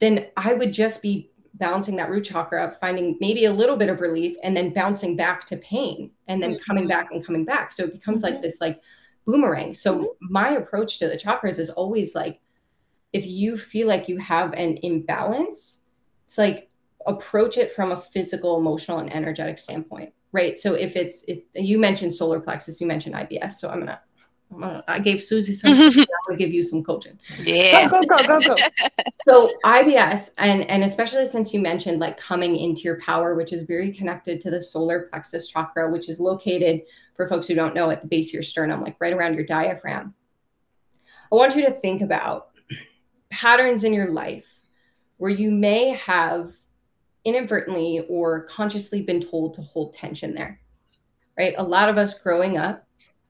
C: then I would just be balancing that root chakra, finding maybe a little bit of relief, and then bouncing back to pain, and then coming back and coming back. So it becomes like
B: Mhm.
C: this like boomerang. So my approach to the chakras is always like, if you feel like you have an imbalance, it's like approach it from a physical, emotional, and energetic standpoint, right? So if it's if you mentioned solar plexus, you mentioned IBS, so I'm gonna. I'm gonna I gave Susie some. I'm gonna give you some coaching
A: Yeah.
B: Go, go, go, go, go.
C: so IBS and and especially since you mentioned like coming into your power which is very connected to the solar plexus chakra which is located for folks who don't know at the base of your sternum like right around your diaphragm I want you to think about patterns in your life where you may have inadvertently or consciously been told to hold tension there right? A lot of us growing up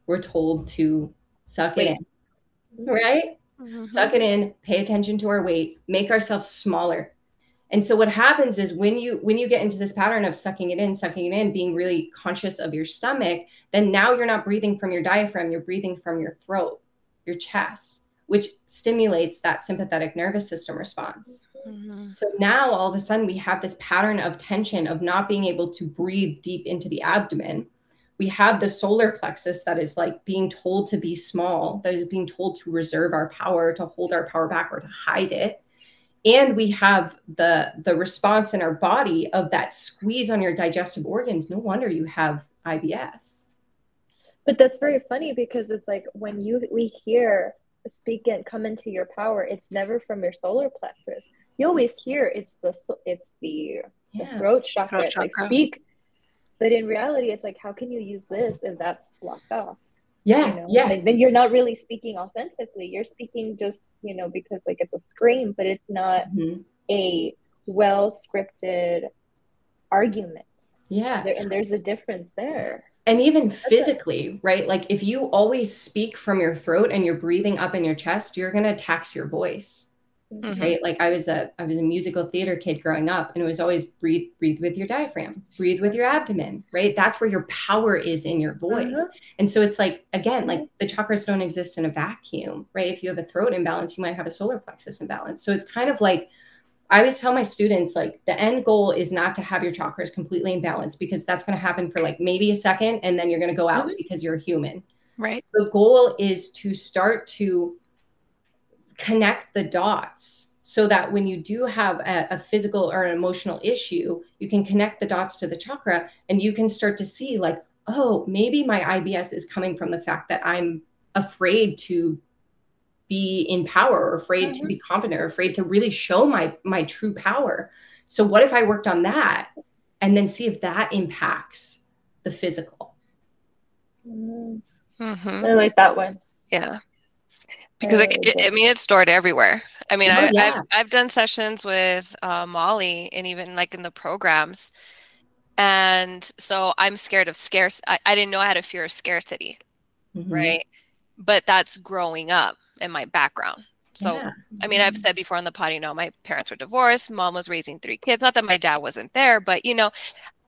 C: were told to suck it in right?
A: Mhm.
C: suck it in pay attention to our weight make ourselves smaller. And so what happens is when you when you get into this pattern of sucking it in sucking it in being really conscious of your stomach then now you're not breathing from your diaphragm you're breathing from your throat your chest which stimulates that sympathetic nervous system response
A: Mhm.
C: so now all of a sudden we have this pattern of tension of not being able to breathe deep into the abdomen. We have the solar plexus that is like being told to be small, that is being told to reserve our power, to hold our power back or to hide it. And we have the the response in our body of that squeeze on your digestive organs. No wonder you have IBS.
B: But that's very funny because it's like when you we hear speak and come into your power, it's never from your solar plexus. You always hear it's the it's the, the throat chakra,
A: Throat
B: it's like speak. But in reality, it's like how can you use this if that's blocked off?
C: Yeah.
B: You know,
C: yeah.
B: like then you're not really speaking authentically. You're speaking just you know because like it's a scream, but it's not
C: Mhm.
B: a well scripted argument.
C: Yeah.
B: There, and there's a difference there.
C: And even
B: it.
C: physically right? Like if you always speak from your throat and you're breathing up in your chest you're going to tax your voice
A: Mhm.
C: right? Like i was a i was a musical theater kid growing up and it was always breathe breathe with your diaphragm breathe with your abdomen right? That's where your power is in your voice.
B: Uh-huh.
C: and so it's like again like the chakras don't exist in a vacuum right? If you have a throat imbalance you might have a solar plexus imbalance. So it's kind of like I always tell my students like the end goal is not to have your chakras completely imbalanced because that's going to happen for like maybe a second and then you're going to go out
B: Mhm.
C: because you're human.
A: Right.
C: The goal is to start to connect the dots so that when you do have a, a physical or an emotional issue, you can connect the dots to the chakra and you can start to see like, oh, maybe my IBS is coming from the fact that I'm afraid to be in power or afraid to be confident or afraid to really show my my true power so what if i worked on that and then see if that impacts the physical
B: Mm,
A: Mhm.
B: I like that one.
A: Yeah. Because like,
B: really
A: it, I mean, it's stored everywhere. I mean,
C: Oh,
A: I,
C: yeah.
A: I've, I've done sessions with uh, Molly and even like in the programs. And so I'm scared of scarce. I, I didn't know I had a fear of scarcity,
C: Mhm.
A: right? But that's growing up in my background. So,
C: Yeah.
A: I mean, I've said before on the pod, you know, my parents were divorced. Mom was raising three kids. Not that my dad wasn't there, but, you know,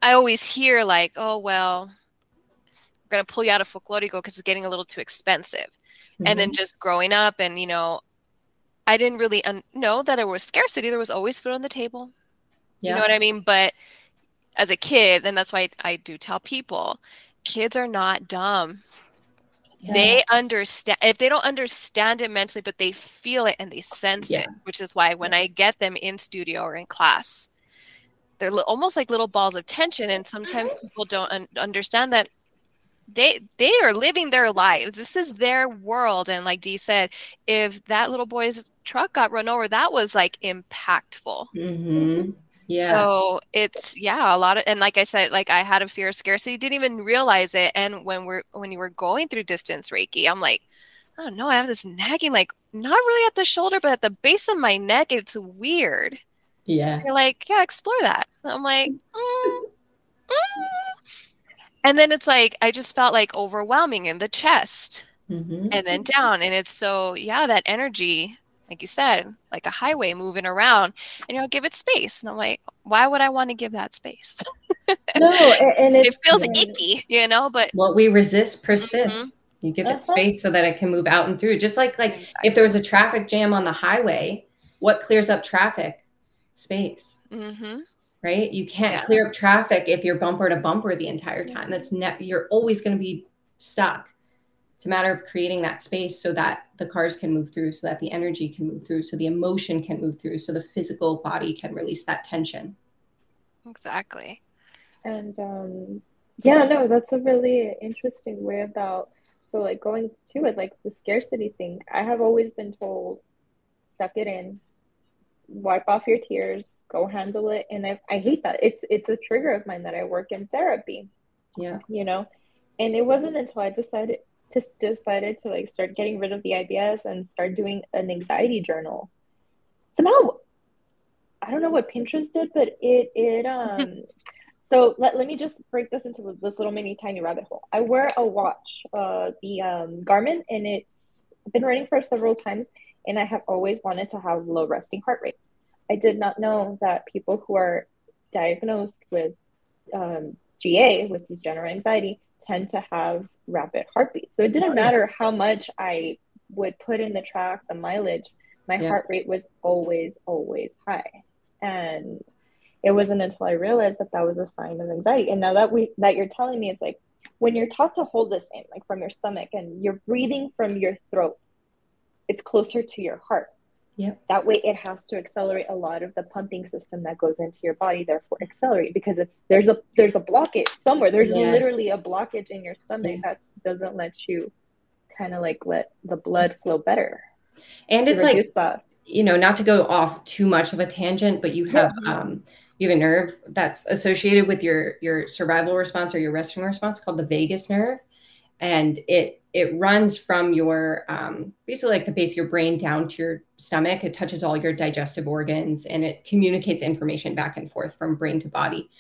A: I always hear like, oh, well, we're going to pull you out of folklorico because it's getting a little too expensive and then mm-hmm. just growing up and you know i didn't really un- know that there was scarcity there was always food on the table you know what i mean but as a kid and that's why i do tell people kids are not dumb
C: Yeah.
A: they understand if they don't understand it mentally but they feel it and they sense
C: Yeah.
A: it which is why when i get them in studio or in class they're almost like little balls of tension and sometimes people don't un- understand that they they are living their lives this is their world and like dee said if that little boy's truck got run over that was like impactful
C: Mhm. Yeah
A: so it's yeah, a lot of and like I said, like I had a fear of scarcity, didn't even realize it. And when we're when you were going through distance Reiki, I'm like, oh no, I have this nagging, like not really at the shoulder, but at the base of my neck. It's weird.
C: yeah
A: You're like, yeah, explore that. I'm like, mm, mm. and then it's like I just felt like overwhelming in the chest
C: Mhm.
A: and then down. And it's so yeah, that energy, like you said, like a highway moving around, and you'll give it space. And I'm like, why would I want to give that space?
B: No, and, and
A: it feels
B: and-
A: icky, you know, but
C: what we resist persists you give it space so that it can move out and through just like like if there was a traffic jam on the highway what clears up traffic space.
A: Mm-hmm.
C: Right? You can't
A: Yeah.
C: clear up traffic if you're bumper to bumper the entire time. That's ne- you're always going to be stuck. It's a matter of creating that space so that the cars can move through, so that the energy can move through, so the emotion can move through, so the physical body can release that tension.
A: Exactly.
B: And um, yeah, no, that's a really interesting way about so like going to it, like the scarcity thing. I have always been told, suck it in, wipe off your tears, go handle it. And I, I hate that. It's it's a trigger of mine that I work in therapy,
C: Yeah.
B: you know. And it wasn't until I decided to decided to like start getting rid of the ideas and start doing an anxiety journal. Somehow I don't know what Pinterest did, but it it um so let, let me just break this into this little mini tiny rabbit hole. I wear a watch, uh the um Garmin, and it's been running for several times, and I have always wanted to have low resting heart rate. I did not know that people who are diagnosed with um, GA, which is general anxiety, tend to have rapid heartbeat. So it didn't matter how much I would put in the track, the mileage, my
C: Yeah.
B: heart rate was always, always high. And it wasn't until I realized that that was a sign of anxiety. And now that we that you're telling me, it's like when you're taught to hold this in, like from your stomach, and you're breathing from your throat, it's closer to your heart.
C: Yep.
B: That way, it has to accelerate a lot of the pumping system that goes into your body. Therefore, accelerate because it's there's a there's a blockage somewhere. There's
C: Yeah.
B: literally a blockage in your stomach
C: Yeah.
B: that doesn't let you kind of like let the blood flow better.
C: And it's like
B: that.
C: you know, not to go off too much of a tangent, but you have um, you have a nerve that's associated with your your survival response or your resting response called the vagus nerve, and it it runs from your um, basically like the base of your brain down to your stomach. It touches all your digestive organs and it communicates information back and forth from brain to body,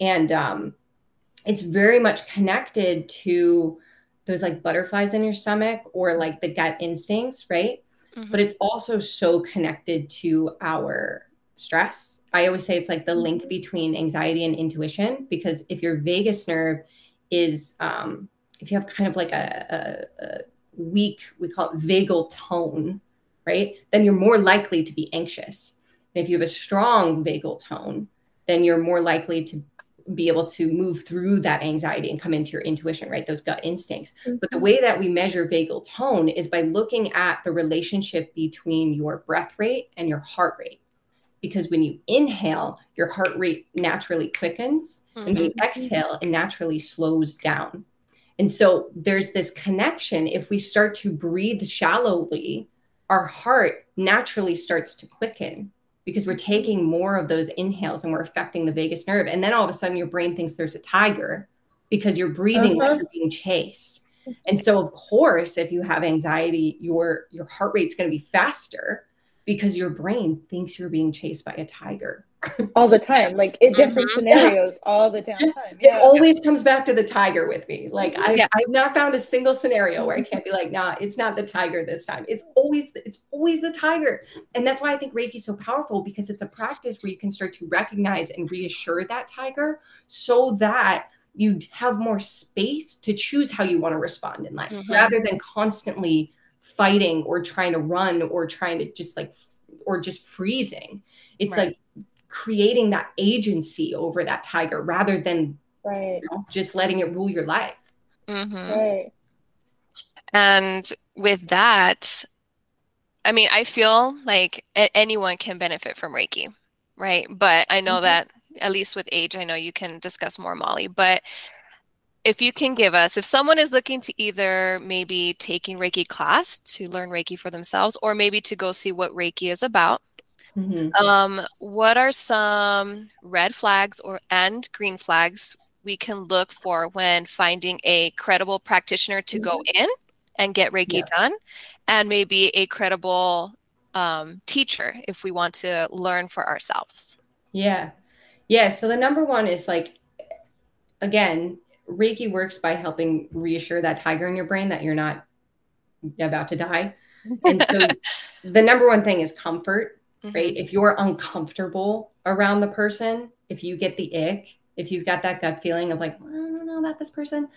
C: and um, it's very much connected to those like butterflies in your stomach or like the gut instincts, right?
A: Mhm.
C: but it's also so connected to our stress. I always say it's like the link between anxiety and intuition because if your vagus nerve is, um, if you have kind of like a, a, a weak, we call it vagal tone, right? Then you're more likely to be anxious. And if you have a strong vagal tone, then you're more likely to be able to move through that anxiety and come into your intuition, right? Those gut instincts. But the way that we measure vagal tone is by looking at the relationship between your breath rate and your heart rate. Because when you inhale, your heart rate naturally quickens. And when you
B: Mhm.
C: exhale, it naturally slows down. And so there's this connection. If we start to breathe shallowly, our heart naturally starts to quicken because we're taking more of those inhales and we're affecting the vagus nerve. And then all of a sudden, your brain thinks there's a tiger because you're breathing
B: Uh-huh.
C: like you're being chased. And so, of course, if you have anxiety, your your heart rate's going to be faster because your brain thinks you're being chased by a tiger.
B: all the time, like in different
A: Mhm.
B: scenarios, all the damn time.
C: It always comes back to the tiger with me. Like I,
A: Yeah.
C: I've not found a single scenario where I can't be like, nah, it's not the tiger this time. It's always it's always the tiger. And that's why I think Reiki is so powerful because it's a practice where you can start to recognize and reassure that tiger so that you have more space to choose how you want to respond in life
A: Mhm.
C: rather than constantly fighting or trying to run or trying to just like or just freezing. It's
A: Right.
C: like creating that agency over that tiger rather than
B: Right.
C: you know, just letting it rule your life.
A: Mhm.
B: Right.
A: And with that, I mean, I feel like anyone can benefit from Reiki, right? But I know
C: Mhm.
A: that at least with age, I know you can discuss more, Molly. But if you can give us, if someone is looking to either maybe taking Reiki class to learn Reiki for themselves, or maybe to go see what Reiki is about, um, what are some red flags or and green flags we can look for when finding a credible practitioner to go in and get Reiki
C: Yeah.
A: done, and maybe a credible um, teacher if we want to learn for ourselves?
C: Yeah. Yeah. So the number one is like, again, Reiki works by helping reassure that tiger in your brain that you're not about to die. And so the number one thing is comfort,
A: Mhm.
C: right? If you're uncomfortable around the person, if you get the ick, if you've got that gut feeling of like, I don't know about this person,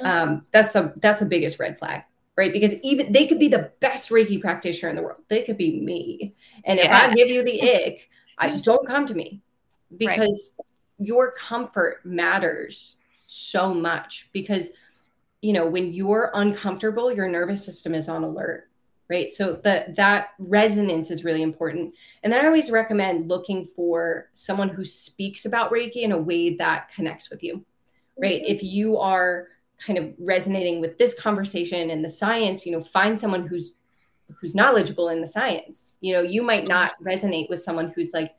C: um, that's the that's the biggest red flag, right? Because even they could be the best Reiki practitioner in the world. They could be me. And if I give you the ick, I don't come to me because right. your comfort matters so much because you know when you're uncomfortable your nervous system is on alert right? So that that resonance is really important. And then i always recommend looking for someone who speaks about reiki in a way that connects with you right? Mm-hmm. if you are kind of resonating with this conversation and the science you know find someone who's who's knowledgeable in the science. You know you might not resonate with someone who's like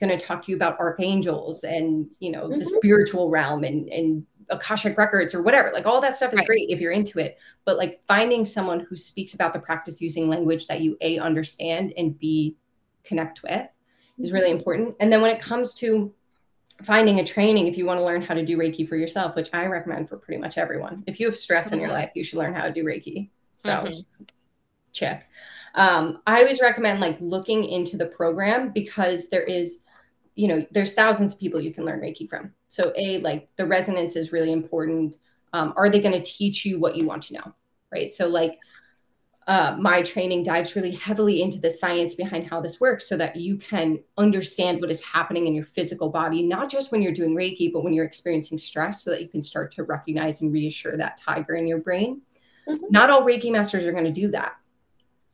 C: going to talk to you about archangels and you know mm-hmm. the spiritual realm and and akashic records or whatever like all that stuff is right. great if you're into it but like finding someone who speaks about the practice using language that you a understand and b connect with is really mm-hmm. important and then when it comes to finding a training if you want to learn how to do reiki for yourself which i recommend for pretty much everyone if you have stress mm-hmm. in your mm-hmm. life you should learn how to do reiki so mm-hmm. check um, i always recommend like looking into the program because there is you know there's thousands of people you can learn reiki from so a like the resonance is really important um, are they going to teach you what you want to know right so like uh, my training dives really heavily into the science behind how this works so that you can understand what is happening in your physical body not just when you're doing reiki but when you're experiencing stress so that you can start to recognize and reassure that tiger in your brain mm-hmm. not all reiki masters are going to do that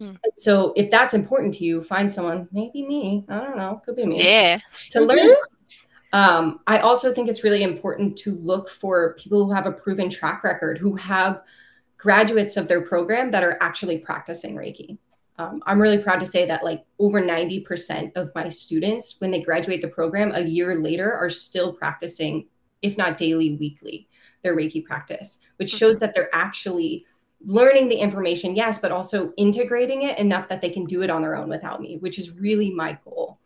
C: Hmm. So if that's important to you, find someone, maybe me, I don't know, could be me.
A: Yeah.
C: To learn. Um, I also think it's really important to look for people who have a proven track record, who have graduates of their program that are actually practicing Reiki. Um, I'm really proud to say that like over 90% of my students, when they graduate the program a year later, are still practicing, if not daily, weekly, their Reiki practice, which shows mm-hmm. that they're actually learning the information, yes, but also integrating it enough that they can do it on their own without me, which is really my goal.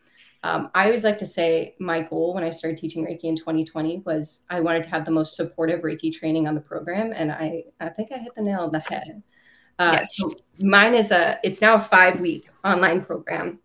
C: Um, I always like to say my goal when I started teaching Reiki in 2020 was I wanted to have the most supportive Reiki training on the program, and I I think I hit the nail on the head. Uh, yes. So mine is a it's now a five week online program.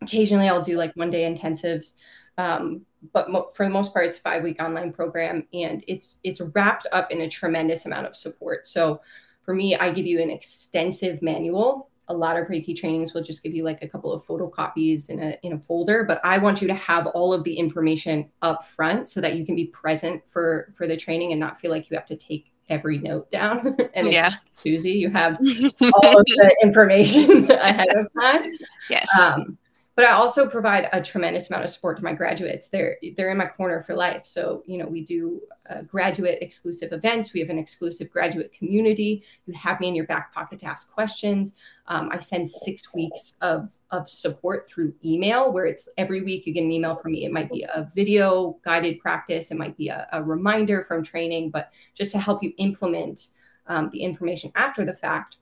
C: Occasionally, I'll do like one day intensives, um, but mo- for the most part, it's a five week online program, and it's it's wrapped up in a tremendous amount of support. So for me, I give you an extensive manual. A lot of Reiki trainings will just give you like a couple of photocopies in a in a folder, but I want you to have all of the information up front so that you can be present for for the training and not feel like you have to take every note down. and
A: yeah,
C: Susie, you have all of the information ahead of time.
A: Yes.
C: Um, but I also provide a tremendous amount of support to my graduates. They're they're in my corner for life. So you know we do uh, graduate exclusive events. We have an exclusive graduate community. You have me in your back pocket to ask questions. Um, I send six weeks of of support through email, where it's every week you get an email from me. It might be a video guided practice. It might be a, a reminder from training, but just to help you implement um, the information after the fact.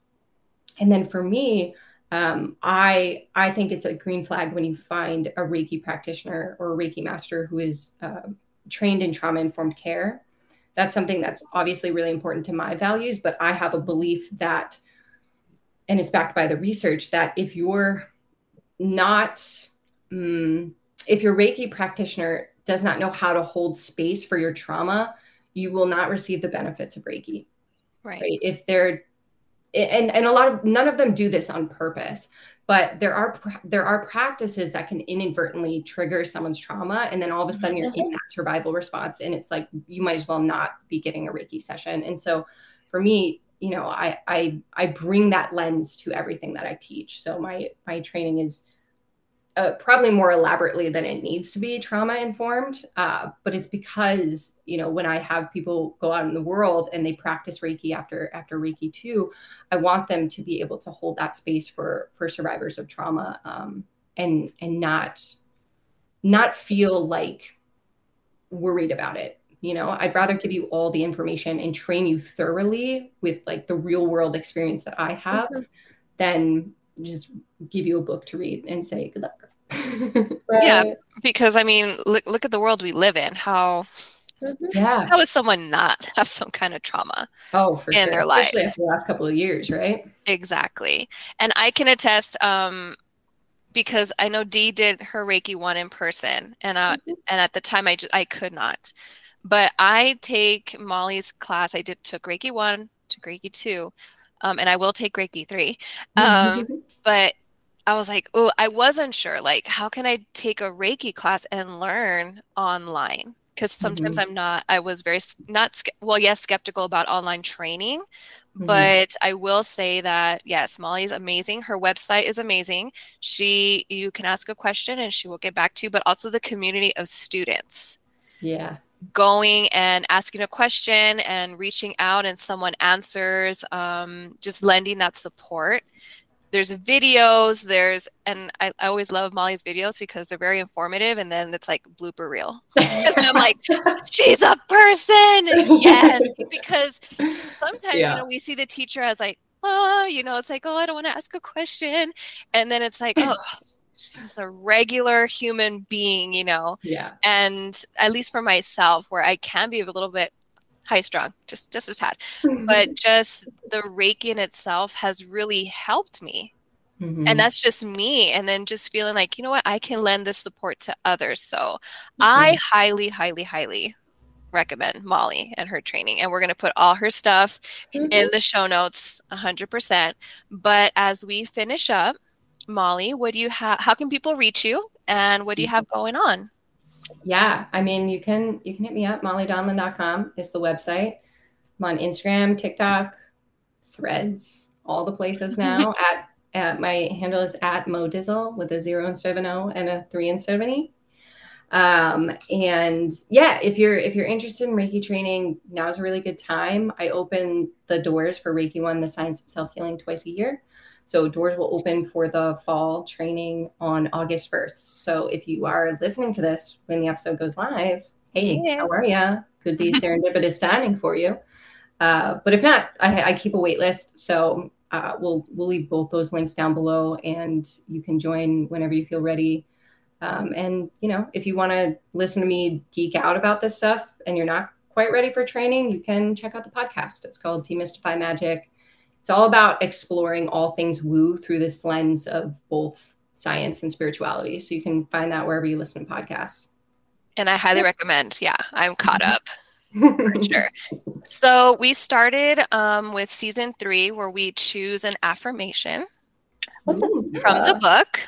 C: And then for me, um, I I think it's a green flag when you find a Reiki practitioner or a Reiki master who is uh, trained in trauma informed care. That's something that's obviously really important to my values, but I have a belief that, and it's backed by the research that if you're not, um, if your Reiki practitioner does not know how to hold space for your trauma, you will not receive the benefits of Reiki.
A: Right. right?
C: If they're and and a lot of none of them do this on purpose but there are there are practices that can inadvertently trigger someone's trauma and then all of a sudden you're in mm-hmm. that survival response and it's like you might as well not be getting a reiki session and so for me you know i i i bring that lens to everything that i teach so my my training is uh, probably more elaborately than it needs to be trauma informed. Uh, but it's because you know when I have people go out in the world and they practice Reiki after after Reiki two, I want them to be able to hold that space for for survivors of trauma um, and and not not feel like worried about it. You know, I'd rather give you all the information and train you thoroughly with like the real world experience that I have mm-hmm. than just give you a book to read and say good luck.
A: Right. Yeah, because I mean, look look at the world we live in. How
C: mm-hmm. yeah.
A: how would someone not have some kind of trauma?
C: Oh, for
A: in
C: sure.
A: their life,
C: Especially after the last couple of years, right?
A: Exactly, and I can attest. Um, because I know Dee did her Reiki one in person, and uh, mm-hmm. and at the time I just I could not, but I take Molly's class. I did took Reiki one, took Reiki two, um, and I will take Reiki three. Um, but I was like, oh, I wasn't sure. Like, how can I take a Reiki class and learn online? Because sometimes
C: Mhm.
A: I'm not, I was very, not, well, yes, skeptical about online training.
C: Mhm.
A: But I will say that, yes, Molly is amazing. Her website is amazing. She, you can ask a question and she will get back to you, but also the community of students
C: yeah.
A: going and asking a question and reaching out and someone answers um, just lending that support there's videos there's and I, I always love molly's videos because they're very informative and then it's like blooper reel and i'm like she's a person yes because sometimes
C: Yeah.
A: you know we see the teacher as like oh you know it's like oh i don't want to ask a question and then it's like oh she's a regular human being you know
C: yeah.
A: and at least for myself where i can be a little bit high strung just just a tad. Mm-hmm. But just the reiki in itself has really helped me.
C: Mhm.
A: and that's just me and then just feeling like you know what i can lend this support to others. So i mm-hmm. highly highly highly recommend molly and her training and we're going to put all her stuff in mm-hmm. the show notes 100% but as we finish up molly what do you have how can people reach you and what do you have going on
C: yeah i mean you can you can hit me up MollyDonlan.com is the website. I'm on instagram tiktok threads all the places now. At, at my handle is at modizzle with a zero instead of an o and a three instead of an e. Um and yeah if you're if you're interested in reiki training now is a really good time. I open the doors for reiki one the science of self-healing twice a year so doors will open for the fall training on august 1st so if you are listening to this when the episode goes live hey
A: Yeah.
C: how are you could be serendipitous timing for you uh, but if not I, I keep a wait list so uh, we'll we'll leave both those links down below and you can join whenever you feel ready um, and you know, if you want to listen to me geek out about this stuff and you're not quite ready for training, you can check out the podcast. It's called Demystify Magic. It's all about exploring all things woo through this lens of both science and spirituality. So you can find that wherever you listen to podcasts.
A: and i highly recommend yeah i'm caught up for sure. So we started um, with season three, where we choose an affirmation
C: Ooh.
A: from the
B: Uh,
A: book.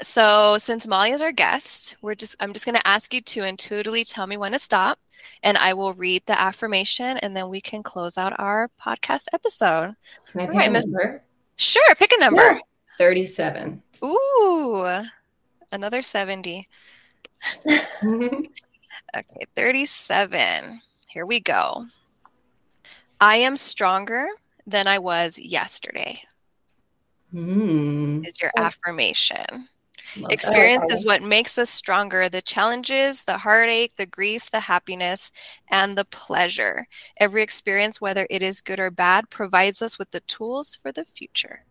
A: So since Molly is our guest, we're just I'm just going to ask you to intuitively tell me when to stop, and I will read the affirmation, and then we can close out our podcast episode.
C: Can I pick
A: right,
C: a number?
A: Sure, pick a number.
C: 37.
A: Ooh, another seventy. Okay, 37. Here we go. I am stronger than I was yesterday,
C: Hmm.
A: is your affirmation.
C: Love.
A: Experience is what makes us stronger. The challenges, the heartache, the grief, the happiness, and the pleasure. Every experience, whether it is good or bad, provides us with the tools for the future.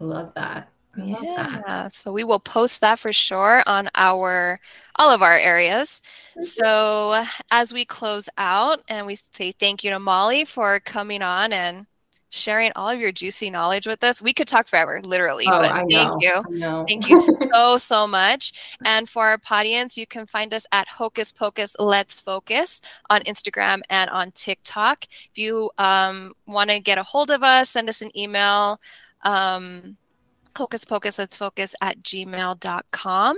C: I love that. I love that.
A: Yeah, so we will post that for sure on our all of our areas. So as we close out and we say thank you to Molly for coming on and sharing all of your juicy knowledge with us. We could talk forever, literally,
C: Oh,
A: but
C: I know.
A: thank you. Thank you so, so much. And for our audience, you can find us at Hocus Pocus Let's Focus on Instagram and on TikTok. If you um, want to get a hold of us, send us an email. Um, hocus pocus let's focus at gmail.com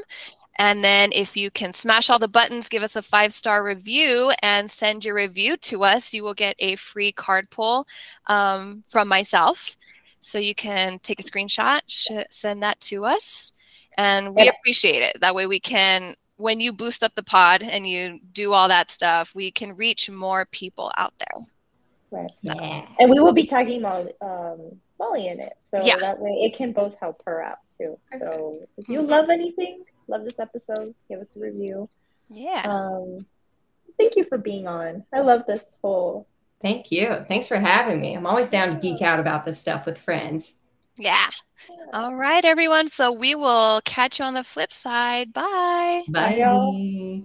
A: and then if you can smash all the buttons give us a five star review and send your review to us you will get a free card pull um, from myself so you can take a screenshot sh- send that to us and we appreciate it that way we can when you boost up the pod and you do all that stuff we can reach more people out there
B: Right.
C: Yeah.
B: And we will be tagging Molly, um, Molly in it. So
A: Yeah.
B: that way it can both help her out too. So if you
A: Mhm.
B: love anything, love this episode, give us a review.
A: yeah
B: Um, thank you for being on. I love this whole.
C: Thank you. Thanks for having me. I'm always down to geek out about this stuff with friends.
A: yeah all right everyone so we will catch you on the flip side bye
B: Bye, y'all.
C: Bye.